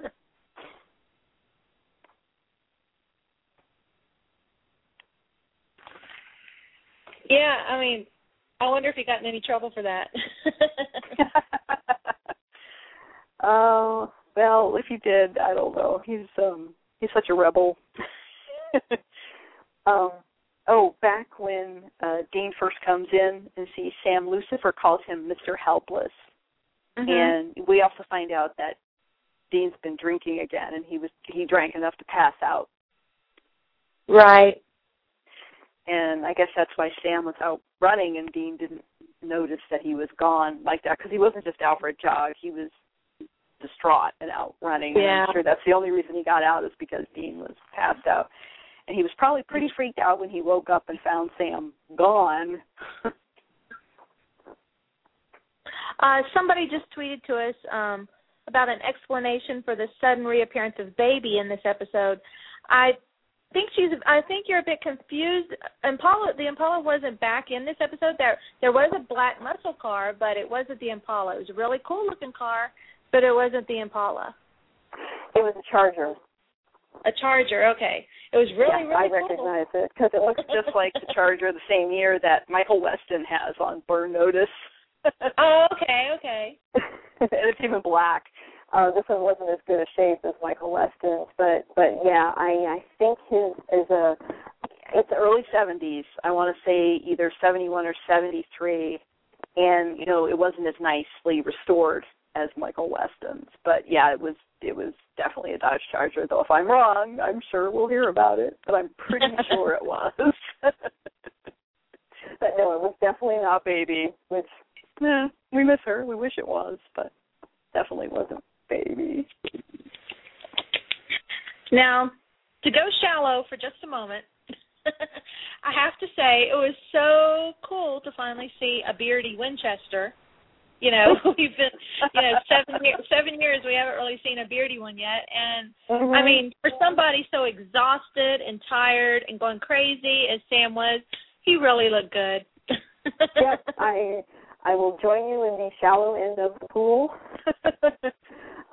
yeah, I mean, I wonder if he got in any trouble for that. Oh well, if he did, I don't know. He's um he's such a rebel. Um oh, back when uh Dean first comes in and sees Sam Lucifer calls him Mr. Helpless. Mhm. And we also find out that Dean's been drinking again and he was he drank enough to pass out. right. And I guess that's why Sam was out running and Dean didn't notice that he was gone like that because he wasn't just out for a jog. He was distraught and out running. And Yeah. I'm sure that's the only reason he got out is because Dean was passed out. And he was probably pretty freaked out when he woke up and found Sam gone. Uh, somebody just tweeted to us um, about an explanation for the sudden reappearance of Baby in this episode. I think she's. I think you're a bit confused. Impala, the Impala wasn't back in this episode. There, there was a black muscle car, but it wasn't the Impala. It was a really cool looking car, but it wasn't the Impala. It was a Charger. A Charger. Okay. It was really, yeah, really I recognize it because it looks just like the Charger the same year that Michael Weston has on Burn Notice. oh, okay, okay. and it's even black. Uh, this one wasn't as good a shape as Michael Weston's, but but yeah, I I think his is a it's early seventies. I want to say either seventy one or seventy three, and you know it wasn't as nicely restored as Michael Weston's, but yeah, it was it was definitely a Dodge Charger. Though if I'm wrong, I'm sure we'll hear about it, but I'm pretty sure it was. but no, it was definitely not Baby, which eh, we miss her. We wish it was, but definitely wasn't baby. Now, to go shallow for just a moment, I have to say it was so cool to finally see a beardy Winchester. You know, we've been, you know, seven years, seven years we haven't really seen a beardy one yet, and mm-hmm. I mean, for somebody so exhausted and tired and going crazy as Sam was, he really looked good. yep, I I will join you in the shallow end of the pool.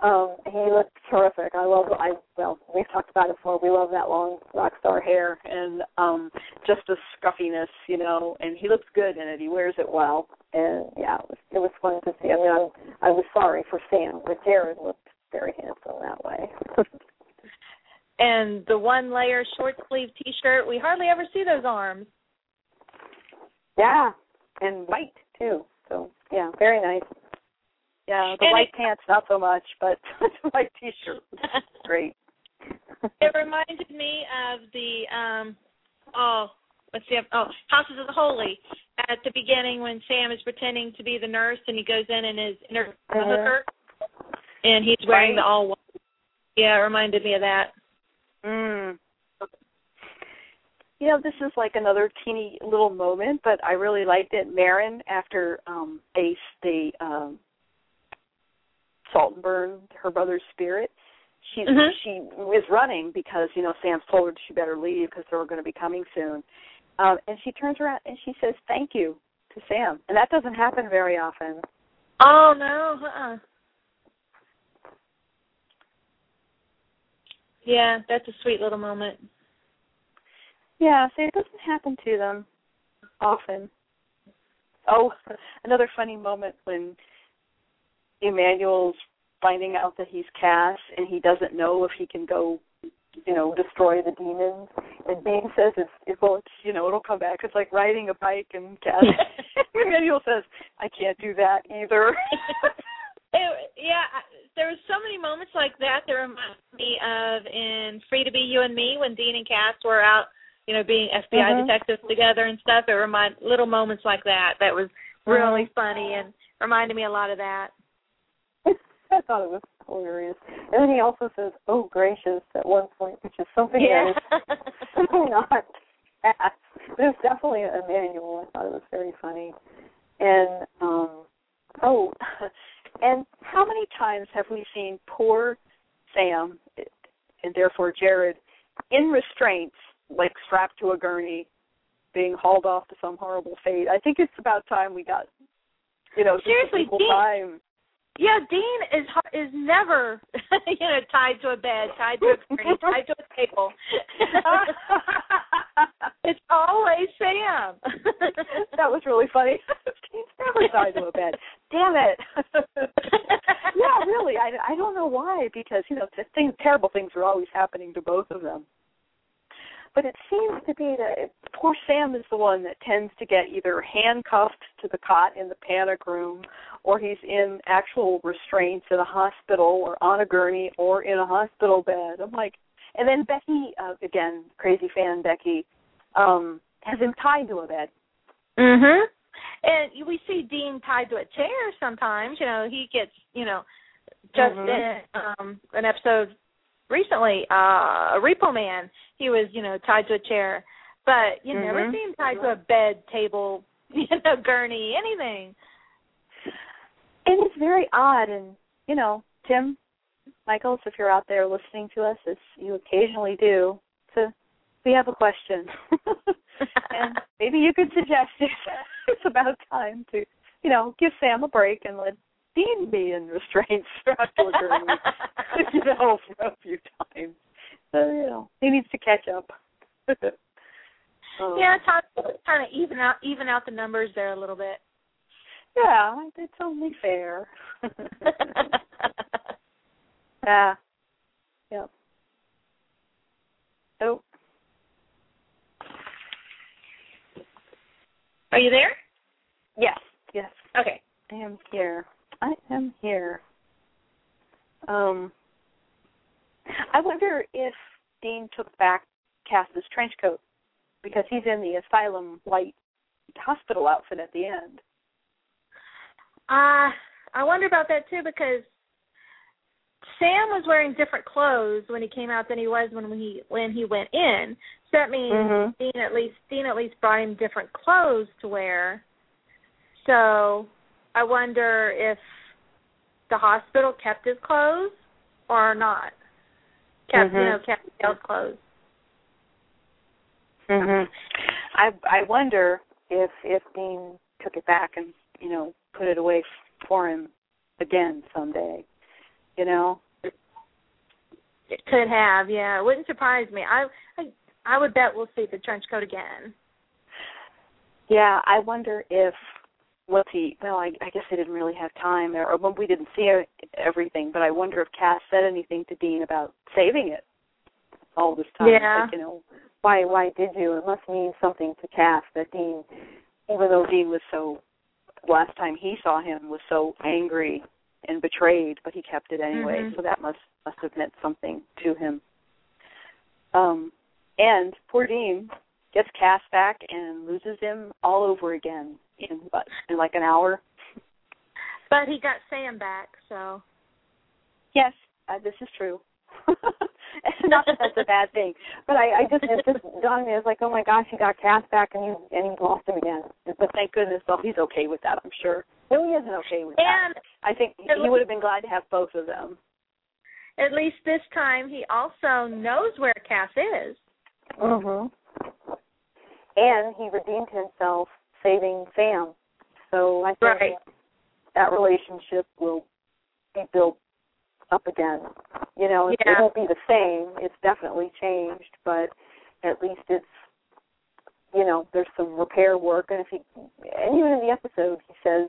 Um, he looked terrific. I love. I well, we've talked about it before. We love that long rock star hair and um, just the scuffiness, you know. And he looks good in it. He wears it well. And yeah, it was it was fun to see. I mean, I'm, I was sorry for Sam, but Jared looked very handsome that way. and the one layer short sleeve T-shirt, we hardly ever see those arms. Yeah, and white too. So yeah, very nice. Yeah, the and white it, pants not so much, but the white t-shirt great. it reminded me of the um oh let's see oh Houses of the Holy at the beginning when Sam is pretending to be the nurse and he goes in and is inter uh, hooker and he's wearing right. the all white. Yeah, it reminded me of that. Mm. You know, this is like another teeny little moment, but I really liked it. Marin, after um Ace, they um salt and burn her brother's spirit. She mm-hmm. she is running because you know Sam's told her she better leave because they're going to be coming soon, um, and she turns around and she says thank you to Sam, and that doesn't happen very often. Oh no! Uh-uh. Yeah, that's a sweet little moment. Yeah, see, it doesn't happen to them often. Oh, another funny moment when Emmanuel's finding out that he's Cass and he doesn't know if he can go, you know, destroy the demons. And Dean says it's it won't, you know, it'll come back. It's like riding a bike and Cass. Emmanuel says, I can't do that either. it, yeah, there were so many moments like that that remind me of in Free to Be You and Me when Dean and Cass were out, you know, being FBI mm-hmm. detectives together and stuff. It remind little moments like that that was really mm-hmm. funny and reminded me a lot of that. I thought it was hilarious. And then he also says, "Oh gracious" at one point, which is something yeah. that is not fast. There's definitely Emmanuel. I thought it was very funny. And um oh, and how many times have we seen poor Sam and therefore Jared in restraints, like strapped to a gurney, being hauled off to some horrible fate? I think it's about time we got, you know, seriously, time yeah, Dean is is never, you know, tied to a bed, tied to a screen, tied to a table. it's always Sam. that was really funny. Dean's never tied to a bed. Damn it. yeah, really. I I don't know why because you know things terrible things are always happening to both of them. But it seems to be that poor Sam is the one that tends to get either handcuffed to the cot in the panic room, or he's in actual restraints in a hospital, or on a gurney, or in a hospital bed. I'm like, and then Becky, uh, again, crazy fan Becky, um, has him tied to a bed. Mhm. And we see Dean tied to a chair sometimes. You know, he gets, you know, just mm-hmm. in um an episode recently, uh, a repo man. He was, you know, tied to a chair, but you mm-hmm. never see him tied to a bed, table, you know, gurney, anything. And it's very odd, and you know, Tim Michaels, if you're out there listening to us, as you occasionally do, to we have a question, and maybe you could suggest it. it's about time to, you know, give Sam a break and let Dean be in restraints throughout the you know, for a few times. So you know, he needs to catch up. um, yeah, it's kind of even out even out the numbers there a little bit. Yeah, it's only fair. yeah. Yep. Oh. Are you there? Yes. Yes. Okay. I am here. I am here. Um I wonder if Dean took back Cass's trench coat because he's in the asylum white hospital outfit at the end. Uh I wonder about that too because Sam was wearing different clothes when he came out than he was when he when he went in. So that means mm-hmm. Dean at least Dean at least brought him different clothes to wear. So I wonder if the hospital kept his clothes or not. Kept mm-hmm. you know kept his clothes. Mhm. I I wonder if if Dean took it back and you know put it away for him again someday. You know. It could have, yeah. It wouldn't surprise me. I I I would bet we'll see the trench coat again. Yeah, I wonder if what's he? Well, I, I guess they didn't really have time, or, or we didn't see everything. But I wonder if Cass said anything to Dean about saving it all this time. Yeah. Like, you know, why why did you? It must mean something to Cass that Dean, even though Dean was so last time he saw him was so angry and betrayed, but he kept it anyway. Mm-hmm. So that must must have meant something to him. Um, and poor Dean gets Cass back and loses him all over again in what in like an hour. But he got Sam back, so. Yes, uh, this is true. Not that that's a bad thing, but I, I just it just dawned me. I was like, oh my gosh, he got Cass back and he and he lost him again. But thank goodness, well, he's okay with that. I'm sure. No, he isn't okay with that. and that. I think he, he would have been glad to have both of them. At least this time, he also knows where Cass is. Mhm. And he redeemed himself, saving Sam. So I think right. that relationship will be built up again. You know, it, yeah. it won't be the same. It's definitely changed, but at least it's you know there's some repair work. And if he and even in the episode he says,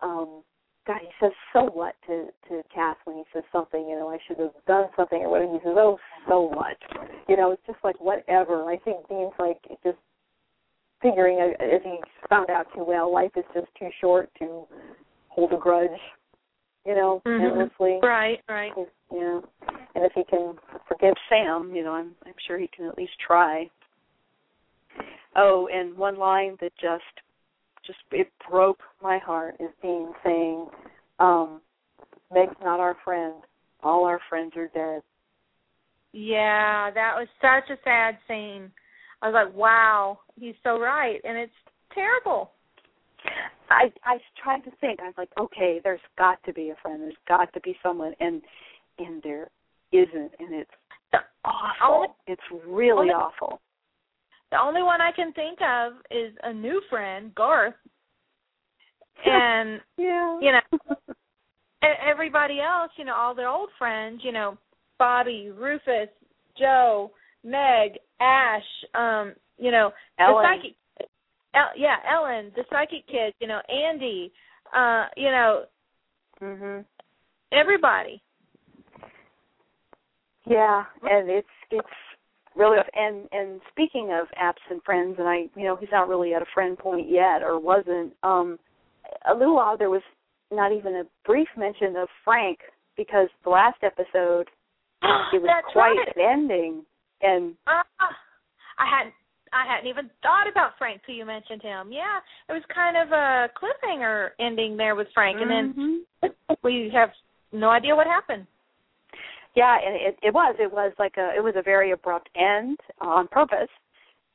um, God, he says so what to to Cass when he says something. You know, I should have done something or whatever. He says, oh, so much. You know, it's just like whatever. I think Dean's like just figuring as he found out too well, life is just too short to hold a grudge you know, mm-hmm. endlessly. Right, right. Yeah. And if he can forgive Sam, you know, I'm I'm sure he can at least try. Oh, and one line that just just it broke my heart is Dean saying, um, Meg's not our friend. All our friends are dead. Yeah, that was such a sad scene. I was like, Wow, he's so right and it's terrible. I I tried to think. I was like, okay, there's got to be a friend. There's got to be someone, and and there isn't, and it's awful. Only, it's really only, awful. The only one I can think of is a new friend, Garth, and yeah, you know, everybody else, you know, all their old friends, you know, Bobby, Rufus, Jo, Meg, Ash, um, you know, Ellen. the psychic El, yeah, Ellen, the psychic kid, you know, Andy, uh, you know, mhm. Everybody. Yeah, and it's it's really and and speaking of absent friends, and I, you know, he's not really at a friend point yet, or wasn't. Um, a little while there was not even a brief mention of Frank because the last episode it was That's quite right. an ending, and uh, I had I hadn't even thought about Frank till you mentioned him. Yeah, it was kind of a cliffhanger ending there with Frank, and mm-hmm. then we have no idea what happened. Yeah, and it it was it was like a it was a very abrupt end on purpose,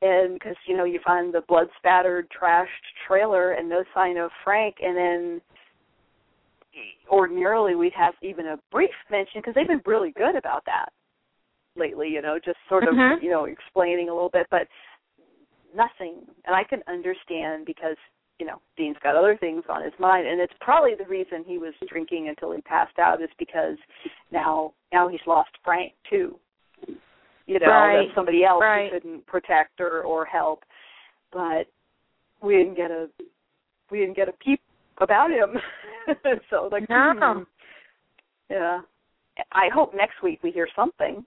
and because you know you find the blood spattered, trashed trailer and no sign of Frank, and then ordinarily we'd have even a brief mention because they've been really good about that lately, you know, just sort of, Mhm. you know, explaining a little bit, but nothing. And I can understand because, you know, Dean's got other things on his mind and it's probably the reason he was drinking until he passed out is because now now he's lost Frank too. You know, Right. that's somebody else Right. who couldn't protect or or help. But we didn't get a we didn't get a peep about him. so like No. hmm. Yeah. I hope next week we hear something.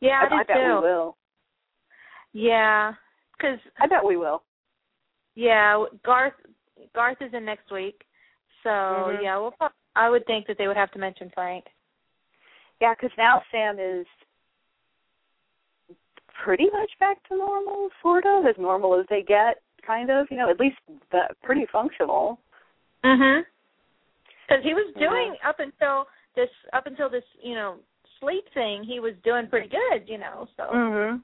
Yeah, I, do I bet too. we will. Yeah, because I bet we will. yeah, Garth Garth is in next week, so Mhm. yeah, well, I would think that they would have to mention Frank. Yeah, because now Sam is pretty much back to normal, sort of as normal as they get, kind of. You know, at least the, pretty functional. Mhm. Because he was Yeah. doing up until this up until this you know sleep thing, he was doing pretty good, you know. So Mhm.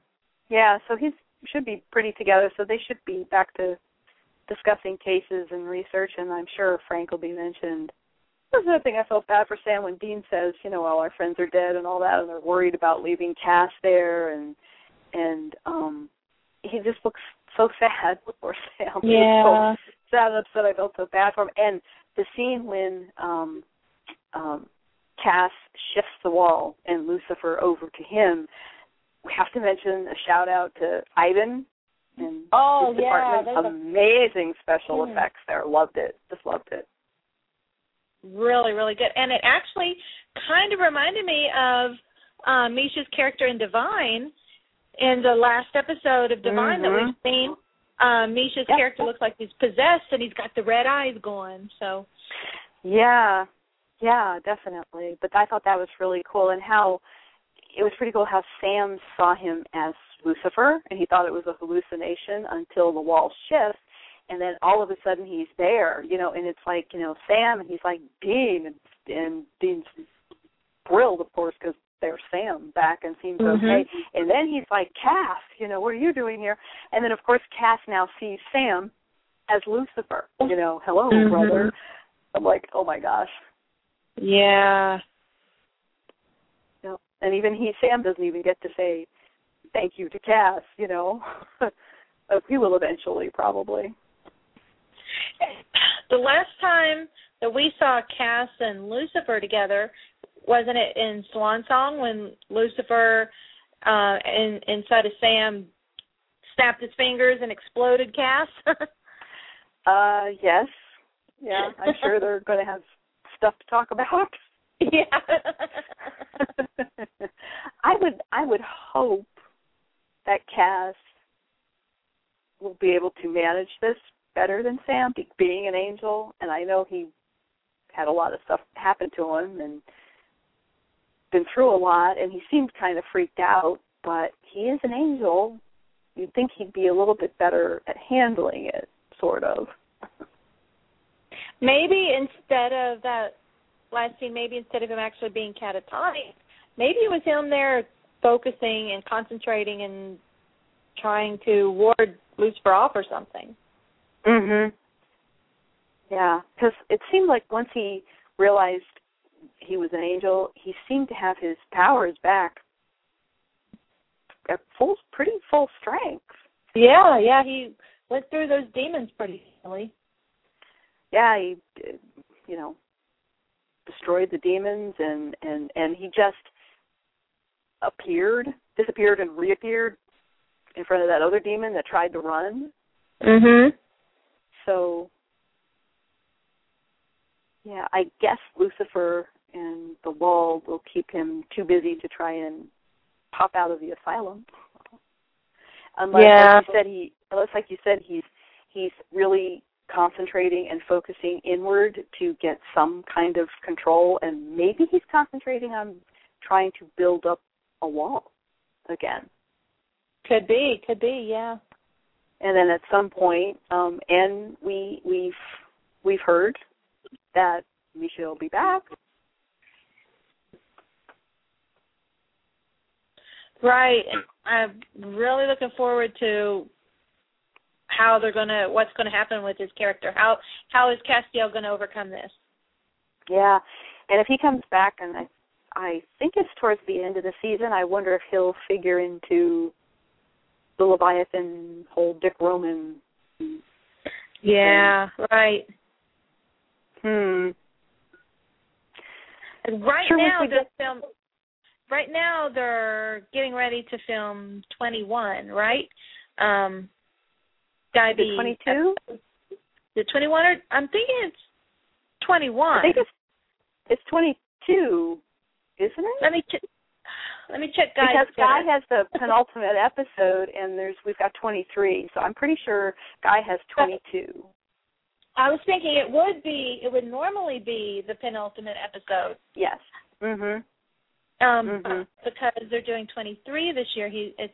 Yeah, so he's should be pretty together. So they should be back to discussing cases and research, and I'm sure Frank will be mentioned. That's another thing I felt bad for Sam when Dean says, you know, all our friends are dead and all that, and they're worried about leaving Cass there, and and um he just looks so sad. for Sam. Was so sad and upset. I felt so bad for him. And the scene when um um Cass shifts the wall and Lucifer over to him, we have to mention a shout out to Ivan and Oh his yeah, department. there's a Amazing special Hmm. effects there. Loved it. Just loved it. really really good, and it actually kind of reminded me of uh, Misha's character in Divine. In the last episode of Divine that Mhm. we've seen, uh, Misha's Yep. character looks like he's possessed, and he's got the red eyes going. So Yeah, yeah, definitely. But I thought that was really cool, and how it was pretty cool how Sam saw him as Lucifer, and he thought it was a hallucination until the wall shifts, and then all of a sudden he's there, you know, and it's like you know Sam, and he's like Dean, and, and Dean's thrilled, of course, because there's Sam back and seems Mhm. okay, and then he's like Cass, you know, what are you doing here? And then of course Cass now sees Sam as Lucifer, you know, hello Mhm. brother. I'm like, oh my gosh. yeah, and even he, Sam, doesn't even get to say thank you to Cass. You know, he will eventually, probably. the last time that we saw Cass and Lucifer together, wasn't it in Swan Song when Lucifer uh in inside of Sam snapped his fingers and exploded Cass? Uh, yes, yeah, I'm sure they're going to have stuff to talk about. Yeah. I would, I would hope that Cass will be able to manage this better than Sam, be- being an angel. And I know he had a lot of stuff happen to him and been through a lot, and he seemed kind of freaked out. But he is an angel. You'd think he'd be a little bit better at handling it, sort of. maybe instead of that last scene, maybe instead of him actually being catatonic, maybe it was him there focusing and concentrating and trying to ward Lucifer off or something. Mhm. Yeah, because it seemed like once he realized he was an angel, he seemed to have his powers back at full, pretty full strength. Yeah, yeah, he went through those demons pretty easily. Yeah, he, you know, destroyed the demons, and and and he just appeared, disappeared, and reappeared in front of that other demon that tried to run. Mhm. So, yeah, I guess Lucifer and the wall will keep him too busy to try and pop out of the asylum. Unless, Yeah. like you said, he unless, like you said, he's he's really concentrating and focusing inward to get some kind of control, and maybe he's concentrating on trying to build up a wall again. Could be, could be, yeah. and then at some point, um, and we we've we've heard that Misha will be back. Right. I'm really looking forward to how they're gonna what's gonna happen with his character. How how is Castiel gonna overcome this? Yeah, and if he comes back, and I I think it's towards the end of the season. I wonder if he'll figure into the Leviathan whole Dick Roman. Yeah, thing. right. Hmm. Right sure now, the film. Right now, they're getting ready to film 21. Right. Um. Gotta be 22. The 21 or I'm thinking it's 21. I think it's it's 22, isn't it? Let me check. Let me check. Guy because Guy has the penultimate episode, and there's we've got 23, so I'm pretty sure Guy has 22. I was thinking it would be it would normally be the penultimate episode. Yes. Mhm. Um, mm-hmm. because they're doing 23 this year. He it's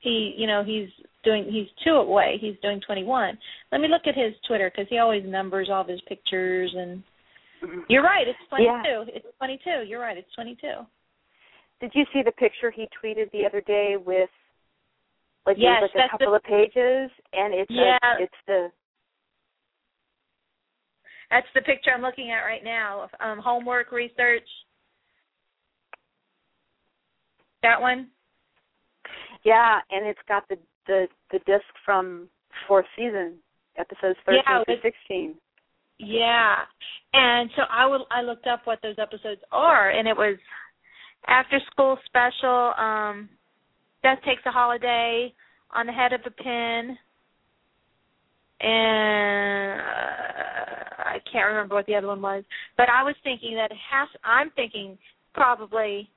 he you know he's doing he's two away. He's doing 21. Let me look at his Twitter because he always numbers all of his pictures and. Mm-hmm. You're right. It's 22. Yeah. It's 22. You're right. It's 22. Did you see the picture he tweeted the other day with like yes, like a couple the, of pages and it's yeah. a, it's the That's the picture I'm looking at right now. Um homework research. That one? Yeah, and it's got the the the disc from fourth season, episodes 13 yeah, to 16. Yeah. And so I would I looked up what those episodes are and it was after school special, um, Death Takes a Holiday, On the Head of a Pin, and uh, I can't remember what the other one was. But I was thinking that it has. I'm thinking probably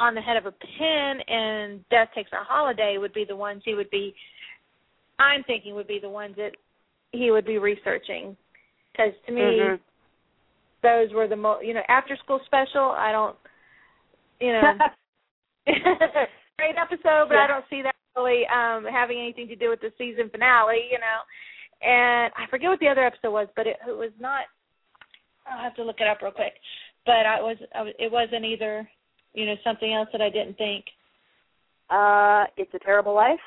on the head of a pin and Death Takes a Holiday would be the ones he would be. I'm thinking would be the ones that he would be researching, because to me, mm-hmm. those were the most. You know, after school special. I don't you know, great episode, but yeah. I don't see that really um having anything to do with the season finale, you know. And I forget what the other episode was, but it, it was not. I'll have to look it up real quick. But I was, I was, it wasn't either, you know, something else that I didn't think. Uh, it's a terrible life.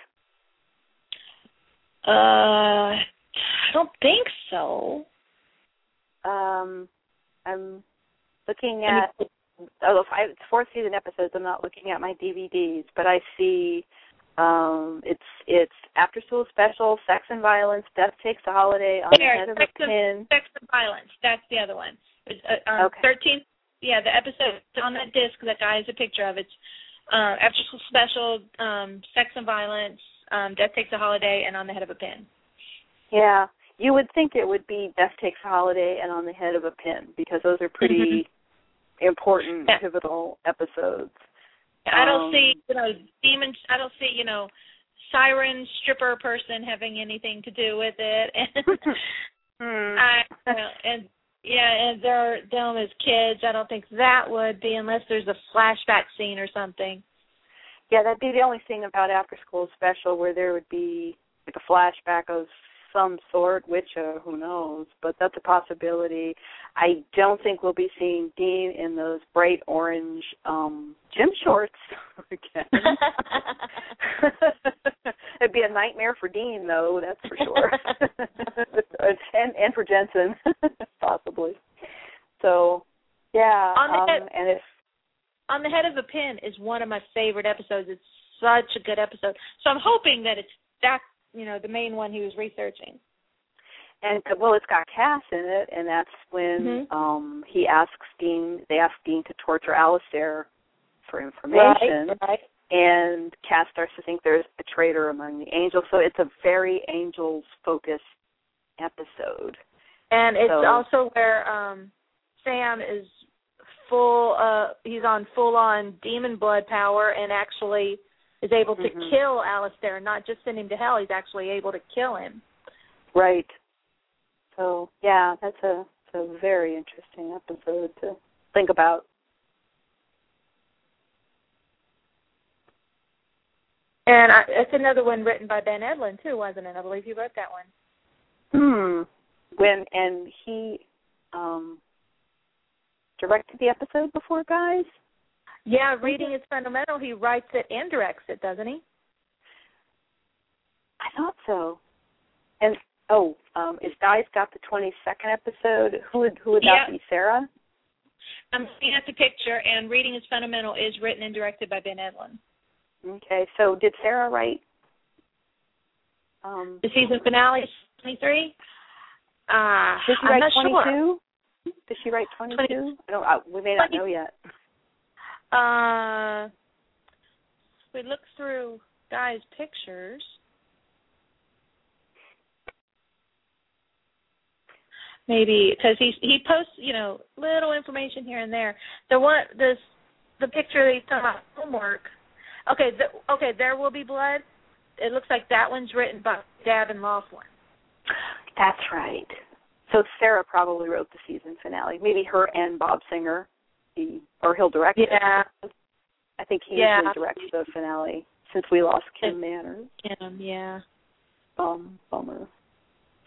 Uh, I don't think so. Um, I'm looking at oh, five, it's four season episodes. I'm not looking at my DVDs, but I see um it's it's after school special, sex and violence, death takes a holiday on there, the head of sex a pin. sex and violence. That's the other one. It's, uh, um, okay. Thirteen. Yeah, the episode on that disc that guy has a picture of. It's uh, after school special, um, sex and violence, um, death takes a holiday, and on the head of a pin. Yeah, you would think it would be death takes a holiday and on the head of a pin because those are pretty. Mm-hmm important yeah. pivotal episodes. I don't um, see you know demons. I don't see you know siren stripper person having anything to do with it. And hmm. I you know, and yeah, and they're them as kids. I don't think that would be unless there's a flashback scene or something. Yeah, that'd be the only thing about after school special where there would be like a flashback of some sort, which uh, who knows, but that's a possibility. I don't think we'll be seeing Dean in those bright orange um gym shorts again. It'd be a nightmare for Dean though, that's for sure. and and for Jensen possibly. So, yeah, on the um, head, and if on the head of a pin is one of my favorite episodes. It's such a good episode. So I'm hoping that it's that you know the main one he was researching. And well, it's got Cass in it, and that's when mm-hmm. um he asks Dean. They ask Dean to torture Alistair for information, right, right. and Cass starts to think there's a traitor among the angels. So it's a very angels focused episode. And it's so, also where um Sam is full. uh He's on full on demon blood power, and actually is able to mm-hmm. kill Alistair, not just send him to hell. He's actually able to kill him. Right. So yeah, that's a a very interesting episode to think about. And I, it's another one written by Ben Edlund too, wasn't it? I believe you wrote that one. Hmm. When and he um directed the episode before, Guy's. Yeah, reading is fundamental. He writes it and directs it, doesn't he? I thought so. And oh, um, is Guy's got the twenty second episode? Who would who would yeah. that be? Sera. I'm looking at the picture, and Reading is Fundamental is written and directed by Ben Edlund. Okay, so did Sera write um, the season finale is 23? Uh, did she write not 22? Sure. Did she write 22? I don't. I, we may not 20. know yet. Uh, we look through Guy's pictures. Maybe because he he posts you know little information here and there. The one this the picture that he's talking about homework. Okay, the, okay, there will be blood. It looks like that one's written by Gavin Laughlin. That's right. So Sera probably wrote the season finale. Maybe her and Bob Singer, he, or he'll direct it. Yeah, I think he Yeah. usually directs the finale since we lost Kim Manners. Kim, yeah. Um, bummer.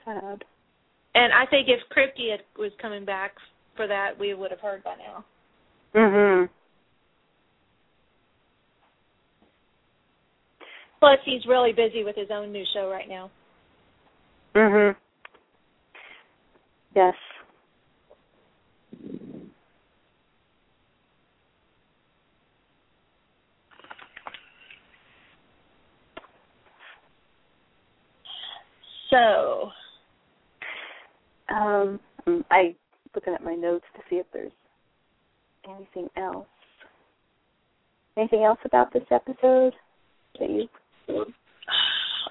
Sad. And I think if Kripke had, was coming back for that, we would have heard by now. Mm Mhm. Plus, he's really busy with his own new show right now. Mm Mhm. Yes. So, Um, I looking at my notes to see if there's anything else. Anything else about this episode that you?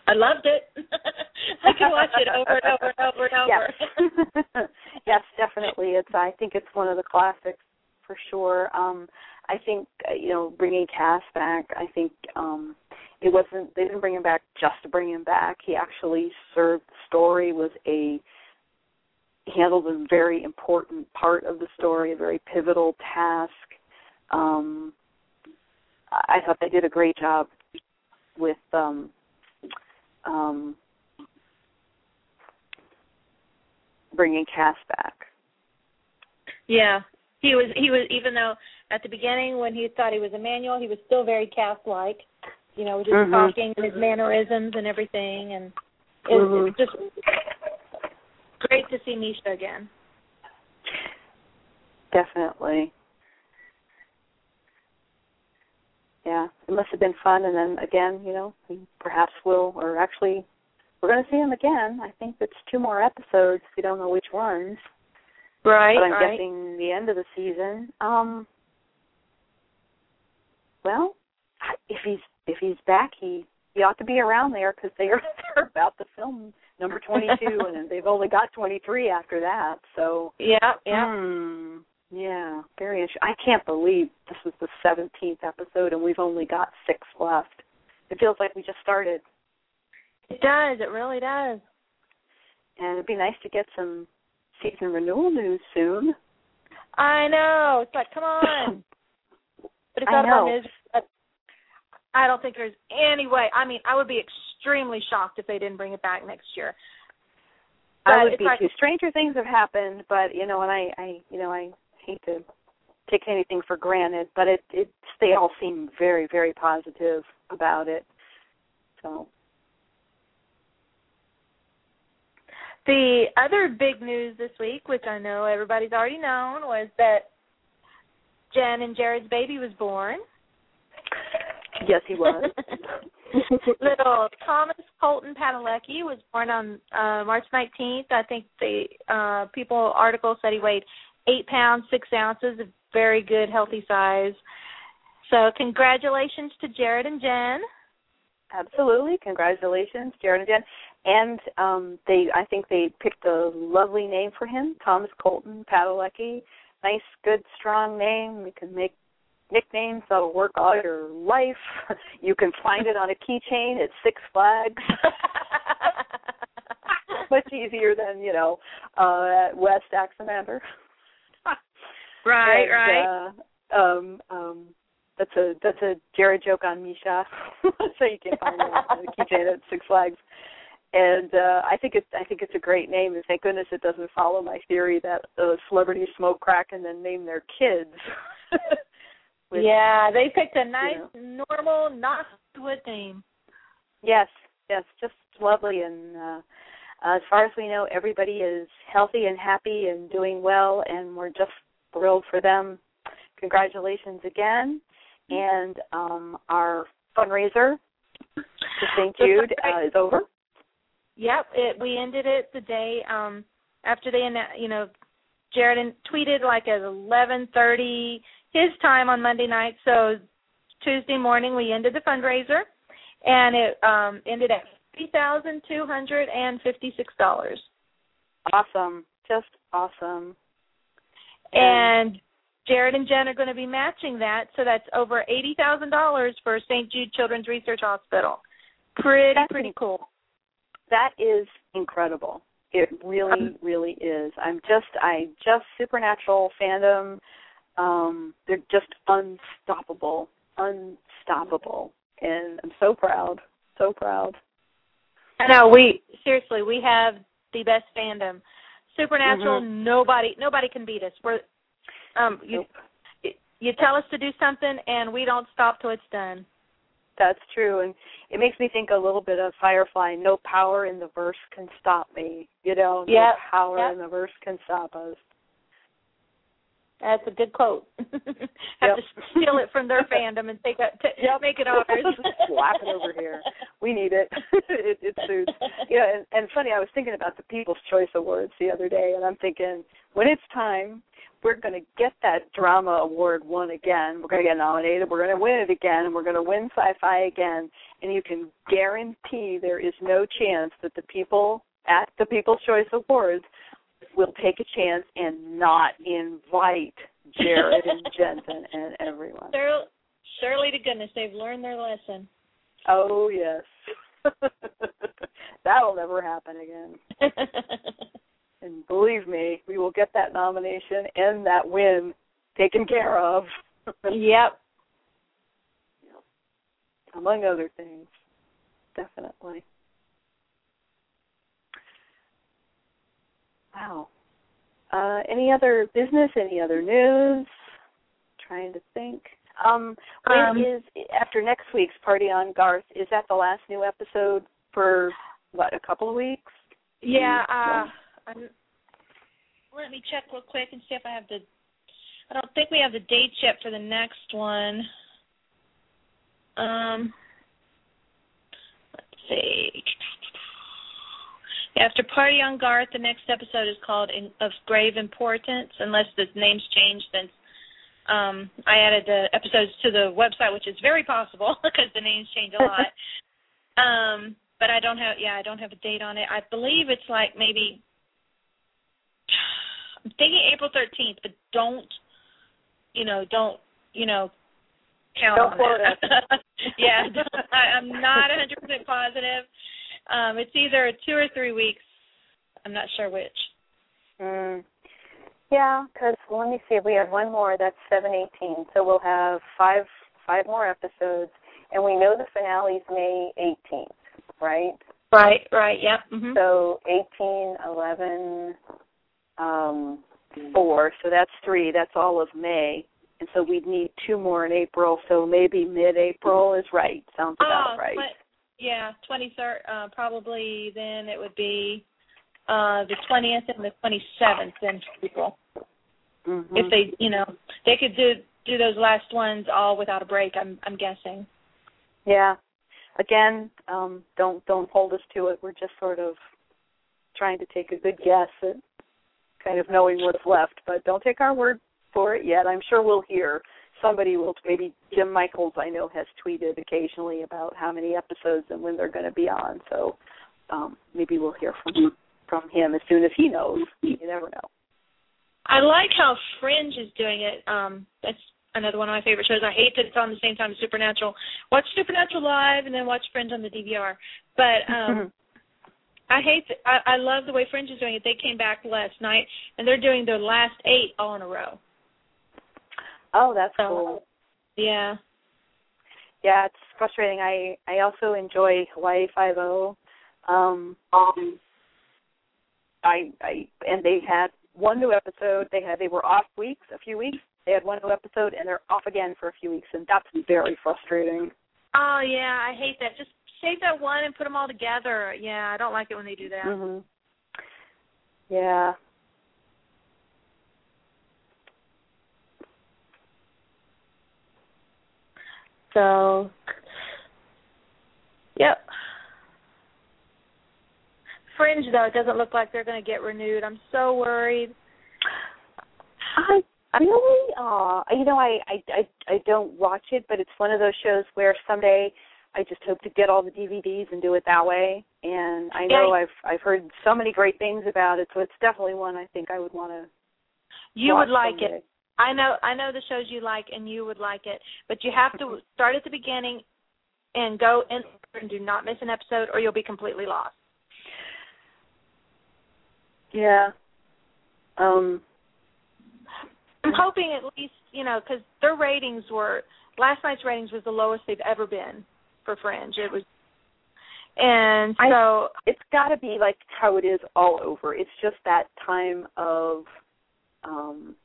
I loved it. I can watch it over and over and over and over. Yes. yes, definitely. It's. I think it's one of the classics for sure. Um, I think uh, you know bringing Cass back. I think um, it wasn't. They didn't bring him back just to bring him back. He actually served the story. Was a handled a very important part of the story, a very pivotal task. Um, I thought they did a great job with um, um, bringing Cass back. yeah, he was. He was even though at the beginning when he thought he was Emmanuel, he was still very cast-like. You know, just Mhm. talking and his mannerisms and everything, and it was Mhm. just great to see Misha again. Definitely. Yeah, it must have been fun. And then again, you know, we perhaps will, or actually, we're going to see him again. I think it's two more episodes. We don't know which ones, Right. but I'm right. guessing the end of the season. Um. Well, if he's if he's back, he he ought to be around there because they are they're about to film number 22, and they've only got 23 after that. So. Yeah. Yeah. Hmm. Yeah, very interesting. I can't believe this was the 17th episode and we've only got six left. It feels like we just started. It does. It really does. And it'd be nice to get some season renewal news soon. I know. It's like, come on. But it's I out of our misery. I don't think there's any way. I mean, I would be extremely shocked if they didn't bring it back next year. I But would be like- too. Stranger things have happened, but you know, and I, I, you know, I hate to take anything for granted, but it, it, they all seem very, very positive about it. So, The other big news this week, which I know everybody's already known, was that Jen and Jared's baby was born. Yes, he was. Little Thomas Colton Padalecki was born on uh, March 19th. I think the uh, People article said he weighed eight pounds six ounces, a very good, healthy size. So congratulations to Jared and Jen. Absolutely. Congratulations, Jared and Jen. And um they I think they picked a lovely name for him, Thomas Colton Padalecki. Nice, good, strong name. You can make nicknames that'll work all your life. You can find it on a keychain at Six Flags. Much easier than, you know, uh at West Anaximander. right, And, right. Uh, um, um, that's a that's a Jared joke on Misha, so you can find it on the keychain at Six Flags. And uh, I think it's I think it's a great name, and thank goodness it doesn't follow my theory that uh, celebrities smoke crack and then name their kids. Which- yeah, they picked a nice, you normal, not Hollywood name. Yes, yes, just lovely. And uh, as far as we know, everybody is healthy and happy and doing well, and we're just thrilled for them. Congratulations again. And um, our fundraiser to St. Jude uh, is over. Yep, it, we ended it the day um, after they, you know, Jared tweeted like at 11:30 his time on Monday night. So Tuesday morning we ended the fundraiser, and it um, ended at three thousand two hundred and fifty-six dollars. Awesome, just awesome. And Jared and Jen are going to be matching that, so that's over eighty thousand dollars for St. Jude Children's Research Hospital. Pretty pretty cool. That is incredible. It really, um, really is. I'm just, I just supernatural fandom. Um, they're just unstoppable, unstoppable, and I'm so proud, so proud. I know we seriously, we have the best fandom. Supernatural, mm-hmm. nobody, nobody can beat us. We're, um, you, nope. you tell us to do something, and we don't stop till it's done that's true and it makes me think a little bit of firefly no power in the verse can stop me you know no yep. power yep. in the verse can stop us that's a good quote. Have yep. to steal it from their fandom and take it, to yep. make it ours. Slap it over here. We need it. it, it suits. Yeah, and, and funny, I was thinking about the People's Choice Awards the other day, and I'm thinking when it's time we're going to get that drama award won again. We're going to get nominated. We're going to win it again, and we're going to win sci-fi again. And you can guarantee there is no chance that the people at the People's Choice Awards will take a chance and not invite Jared and Jensen and everyone. Surely, surely to goodness, they've learned their lesson. Oh yes, that'll never happen again. And believe me, we will get that nomination and that win taken care of. yep. Among other things. Definitely. Wow. Uh, any other business? Any other news? Trying to think. Um, when um, is after next week's party on Garth? Is that the last new episode for what? A couple of weeks? Yeah. Uh, I'm, let me check real quick and see if I have the. I don't think we have the dates yet for the next one. Um, let's see. After Party on Garth, the next episode is called in, Of Grave Importance, unless the name's changed since um, I added the episodes to the website, which is very possible because the names change a lot. um, but I don't have, yeah, I don't have a date on it. I believe it's like maybe I'm thinking April 13th, but don't, you know, don't, you know, count don't on quote it. yeah, I, I'm not 100% positive. Um, it's either two or three weeks. I'm not sure which. Mm. Yeah, because let me see. We have one more. That's seven eighteen. So we'll have five five more episodes, and we know the finale's May eighteenth, right? Right. Right. Yep. Mm-hmm. So eighteen, eleven, um, four, so that's three. That's all of May, and so we'd need two more in April. So maybe mid-April is right. Sounds about oh, right. Yeah, twenty third. Uh, probably then it would be uh, the twentieth and the twenty seventh in April. Mm-hmm. If they, you know, they could do do those last ones all without a break. I'm I'm guessing. Yeah. Again, um, don't don't hold us to it. We're just sort of trying to take a good guess at kind of knowing what's left. But don't take our word for it yet. I'm sure we'll hear. Somebody will, maybe Jim Michaels, I know, has tweeted occasionally about how many episodes and when they're going to be on. So um, maybe we'll hear from from him as soon as he knows. You never know. I like how Fringe is doing it. Um, that's another one of my favorite shows. I hate that it's on the same time as Supernatural. Watch Supernatural live and then watch Fringe on the DVR. But um I hate. The, I, I love the way Fringe is doing it. They came back last night, and they're doing their last eight all in a row. Oh, that's so, cool. Yeah. Yeah, it's frustrating. I I also enjoy Hawaii Five O. Um, um, I I and they had one new episode. They had they were off weeks, a few weeks. They had one new episode, and they're off again for a few weeks, and that's very frustrating. Oh yeah, I hate that. Just save that one and put them all together. Yeah, I don't like it when they do that. Mhm. Yeah. So, yep. Fringe though, it doesn't look like they're going to get renewed. I'm so worried. I really, uh, you know, I, I I I don't watch it, but it's one of those shows where someday I just hope to get all the DVDs and do it that way. And I know Yeah. I've I've heard so many great things about it, so it's definitely one I think I would want to. You would like someday. it. I know I know the shows you like and you would like it, but you have to start at the beginning and go in and do not miss an episode or you'll be completely lost. Yeah. Um. I'm hoping at least, you know, cuz their ratings were last night's ratings was the lowest they've ever been for Fringe. It was and I- so it's got to be like how it is all over. It's just that time of um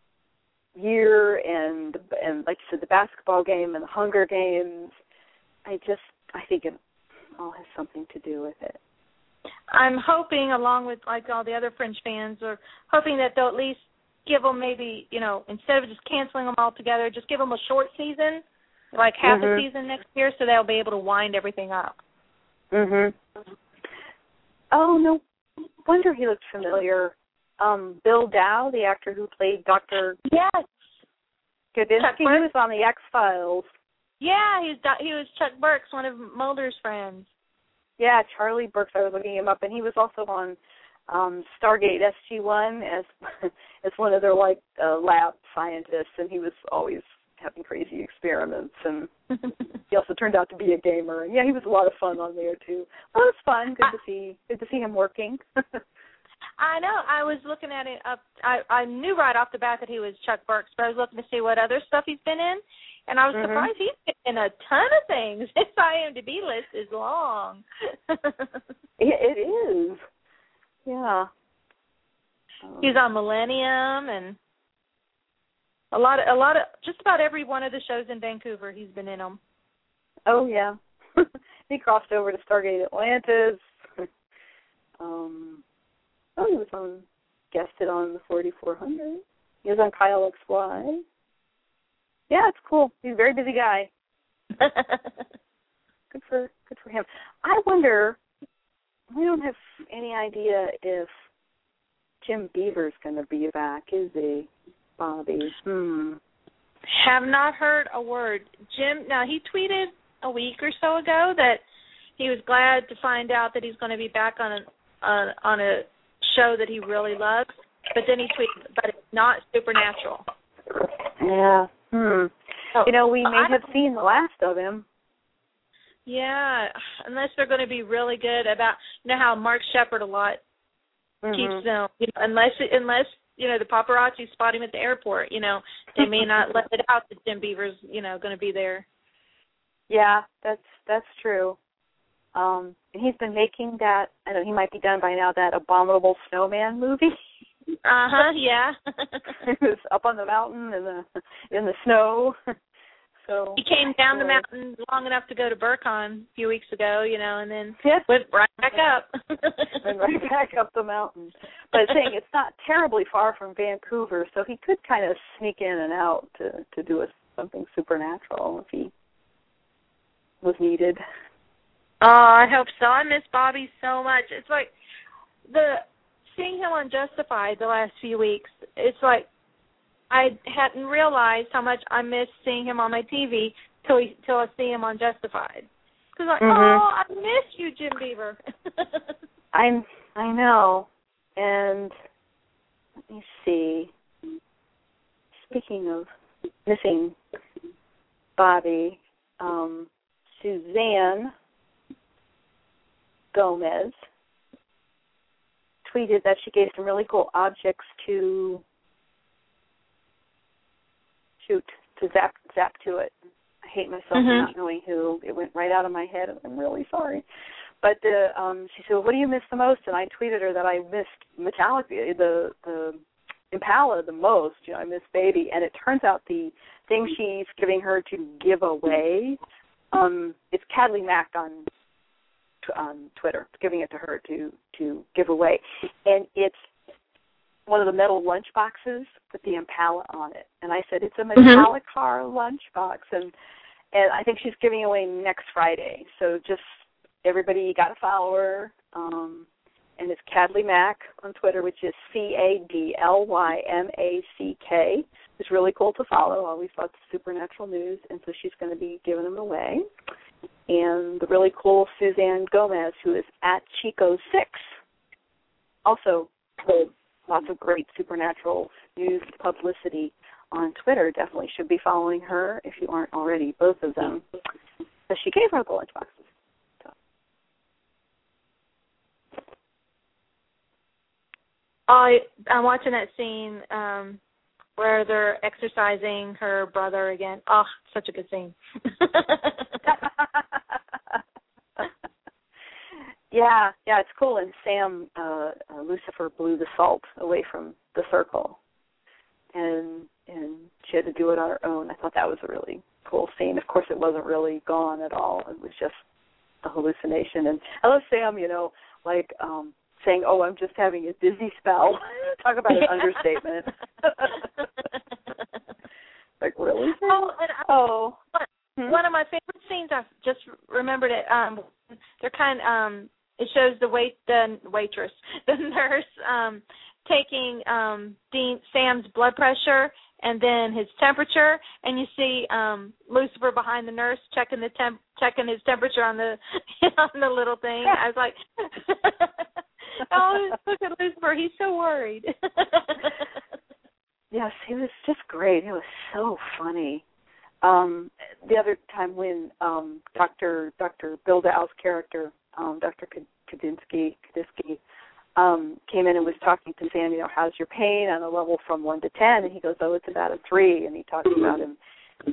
year and and like you said the basketball game and the Hunger Games. I just I think it all has something to do with it. I'm hoping, along with like all the other Fringe fans, are hoping that they'll at least give them maybe, you know, instead of just canceling them all together, just give them a short season, like half Mhm. a season next year, so they'll be able to wind everything up. Mhm. Oh no wonder he looked familiar. Um Bill Dow, the actor who played Dr. Yes. Chuck he was on the X Files. Yeah, he's do- he was Chuck Burks, one of Mulder's friends. Yeah, Charlie Burks. I was looking him up, and he was also on um Stargate SG One as as one of their like uh, lab scientists, and he was always having crazy experiments. And he also turned out to be a gamer. And yeah, he was a lot of fun on there too. Well, it was fun. Good to see. Good to see him working. I know. I was looking at it up. I I knew right off the bat that he was Chuck Burks, but I was looking to see what other stuff he's been in, and I was Mhm. surprised he's been in a ton of things. His IMDb list is long. it, it is. Yeah. He's on Millennium and a lot of a lot of just about every one of the shows in Vancouver. He's been in them. Oh yeah. he crossed over to Stargate Atlantis. um oh he was on guested on the forty four hundred. He was on Kyle XY. Yeah, it's cool. He's a very busy guy. Good for good for him. I wonder we don't have any idea if Jim Beaver's gonna be back, is he? Bobby. Hmm. Have not heard a word. Jim, now he tweeted a week or so ago that he was glad to find out that he's going to be back on a on, on a show that he really loves. But then he tweets, but it's not supernatural. Yeah. Hmm. So, You know, we may have seen the last of him. Yeah, unless they're going to be really good about you know how Mark Sheppard a lot Mhm. keeps them. You know, unless unless you know the paparazzi spot him at the airport. You know, they may not let it out that Jim Beaver's you know going to be there. Yeah, that's that's true. Um, and he's been making that. I know he might be done by now. That abominable snowman movie. Uh huh. Yeah. he was up on the mountain in the in the snow. So he came down the mountain long enough to go to Burcon a few weeks ago. You know, and then Yes, went right back up. and right back up the mountain. But saying it's not terribly far from Vancouver, so he could kind of sneak in and out to to do a, something supernatural if he was needed. Oh, I hope so. I miss Bobby so much. It's like the seeing him on Justified the last few weeks. It's like I hadn't realized how much I miss seeing him on my TV till he, till I see him on Justified. Because like, Mhm. oh, I miss you, Jim Beaver. I'm I know. And let me see. Speaking of missing Bobby, um, Suzanne Gomez tweeted that she gave some really cool objects to shoot to zap zap to it. I hate myself for Mhm. not knowing who. It went right out of my head I'm really sorry. But the um she said, well, "What do you miss the most?" And I tweeted her that I missed Metallicar, the the Impala the most. You know, I miss Baby, and it turns out the thing she's giving her to give away, um, it's Cadley Mack on t- on Twitter, giving it to her to to give away, and it's one of the metal lunch boxes with the Impala on it. And I said, "It's a Metallicar lunch box," and and I think she's giving away next Friday. So just everybody, you got to follow her. Um, and it's Cadley Mack on Twitter, which is C A D L Y M A C K. It's really cool to follow. Always lots of supernatural news, and so she's going to be giving them away. And the really cool Suzanne Gomez, who is at Chico Six, also lots of great supernatural news publicity on Twitter. Definitely should be following her if you aren't already. Both of them, but she gave her the lunchboxes. I I'm watching that scene um where they're exorcising her brother again. Oh, such a good scene. yeah, yeah, it's cool. And Sam uh, uh Lucifer blew the salt away from the circle, and and she had to do it on her own. I thought that was a really cool scene. Of course, it wasn't really gone at all. It was just a hallucination. And I love Sam. You know, like um saying, "Oh, I'm just having a dizzy spell." Talk about an understatement. like really? Oh, and I, oh. Hmm? One of my favorite scenes. I just remembered it. Um, they're kind. Um, it shows the wait the waitress, the nurse, um, taking um Dean Sam's blood pressure and then his temperature and you see um Lucifer behind the nurse checking the temp checking his temperature on the on the little thing. I was like oh, look at Lucifer. He's so worried. yes, he was just great. It was so funny. Um, the other time when um, Dr. Dr. Bill Dow's character, um, Dr. Kadinsky, Kadisky, um, came in and was talking to Sam, you know, how's your pain on a level from one to ten? And he goes, oh, it's about a three. And he talks about him, uh,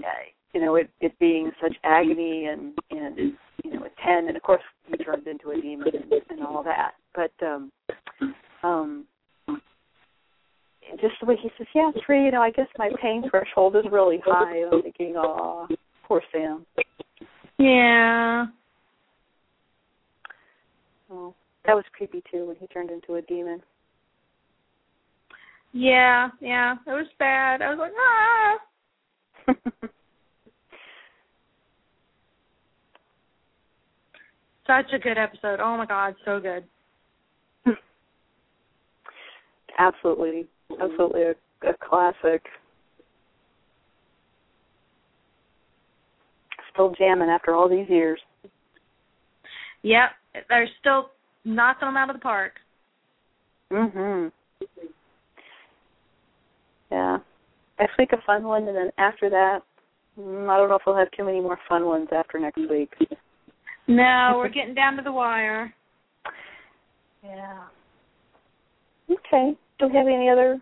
you know, it, it being such agony and and you know a ten. And of course, he turned into a demon and, and all that but um um just the way he says, Yeah, three, you know, I guess my pain threshold is really high and I'm thinking, Oh, poor Sam. Yeah. Oh. That was creepy too when he turned into a demon. Yeah, yeah. It was bad. I was like, ah Such a good episode. Oh my god, so good absolutely, absolutely a, a classic. Still jamming after all these years. Yep, they're still knocking them out of the park. Mhm. Yeah. Next week a fun one, and then after that, mm, I don't know if we'll have too many more fun ones after next week. No, we're getting down to the wire. Yeah. Okay do we have any other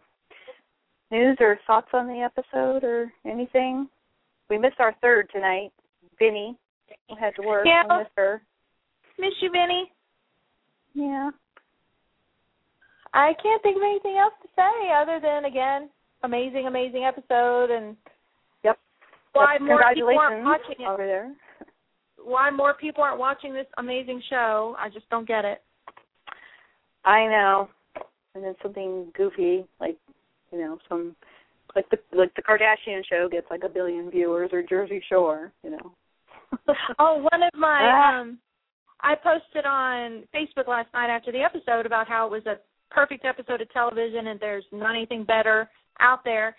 news or thoughts on the episode or anything? We missed our third tonight, Vinny. We had to work. Yeah. We miss her. Miss you, Vinny. Yeah. I can't think of anything else to say other than again, amazing, amazing episode and Yep. Why yep. more Congratulations people aren't watching it over there. Why more people aren't watching this amazing show? I just don't get it. I know and then something goofy like you know some like the like the Kardashian show gets like a billion viewers or Jersey Shore, you know. oh, one of my ah. um I posted on Facebook last night after the episode about how it was a perfect episode of television and there's not anything better out there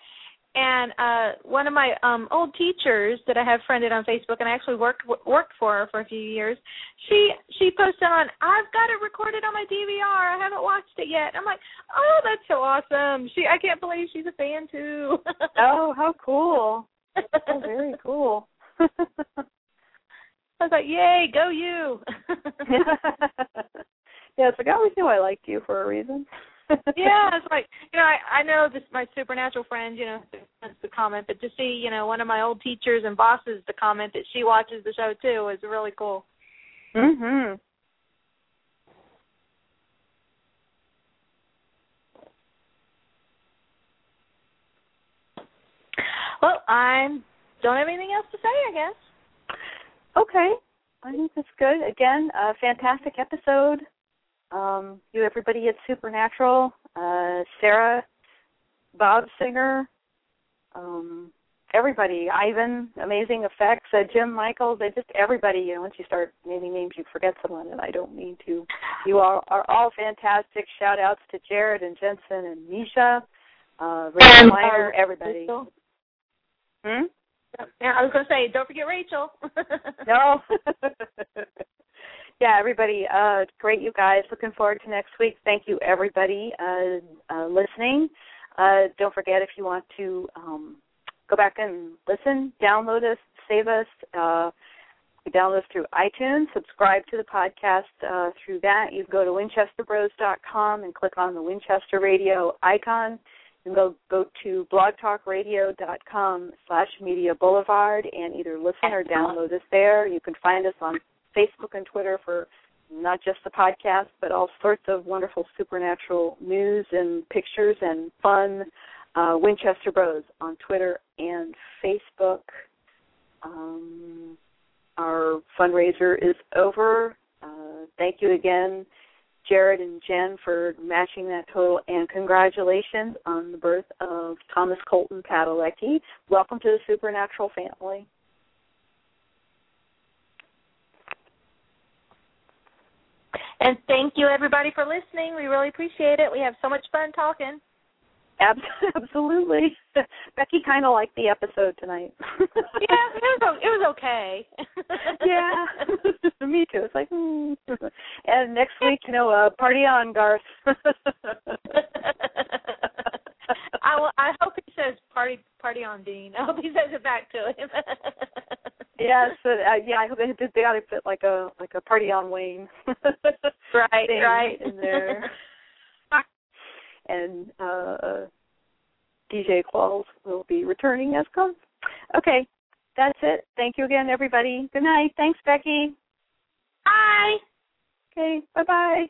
and uh one of my um old teachers that I have friended on Facebook and I actually worked w- worked for her for a few years she she posted on I've got it recorded on my DVR I haven't watched it yet. I'm like oh that's so awesome. She I can't believe she's a fan too. Oh how cool. Oh very cool. I was like yay go you. Yeah it's like I always knew I liked you for a reason yeah, it's like you know, I I know this my supernatural friend, you know, that's the comment, but to see, you know, one of my old teachers and bosses to comment that she watches the show too is really cool. Mhm. Well, I don't have anything else to say, I guess. Okay. I think that's good. Again, a fantastic episode um, you everybody at Supernatural, uh, Sera, Bob Singer, um, everybody, Ivan, Amazing Effects, uh, Jim Michaels, uh, just everybody. You know, once you start naming names, you forget someone, and I don't mean to. You all are all fantastic. Shout outs to Jared and Jensen and Misha, uh, Rachel Miner, everybody. Rachel. Hmm? Yeah, I was going to say, don't forget Rachel. no. yeah, everybody. Uh, great, you guys. Looking forward to next week. Thank you, everybody, uh, uh, listening. Uh, don't forget if you want to um, go back and listen, download us, save us. Uh, download us through iTunes. Subscribe to the podcast uh, through that. You can go to winchesterbros.com and click on the Winchester Radio icon. You can go, go to blogtalkradio.com slash media boulevard and either listen or download us there. You can find us on Facebook and Twitter for not just the podcast, but all sorts of wonderful supernatural news and pictures and fun. Uh, Winchester Bros on Twitter and Facebook. Um, our fundraiser is over. Uh, thank you again, Jared and Jen, for matching that total, and congratulations on the birth of Thomas Colton Padalecki. Welcome to the Supernatural family. And thank you, everybody, for listening. We really appreciate it. We have so much fun talking. Absolutely. Becky kind of liked the episode tonight. yeah, it was it was okay. yeah, me too. It's like, mm. and next week, you know, uh, party on, Garth. I will, I hope he says party party on Dean. I hope he says it back to him. Yes, uh, yeah. I hope they they got to put like a like a party on Wayne. right, right in there. and uh DJ Qualls will be returning as comes. Okay, that's it. Thank you again, everybody. Good night. Thanks, Becky. Bye. Okay, bye bye.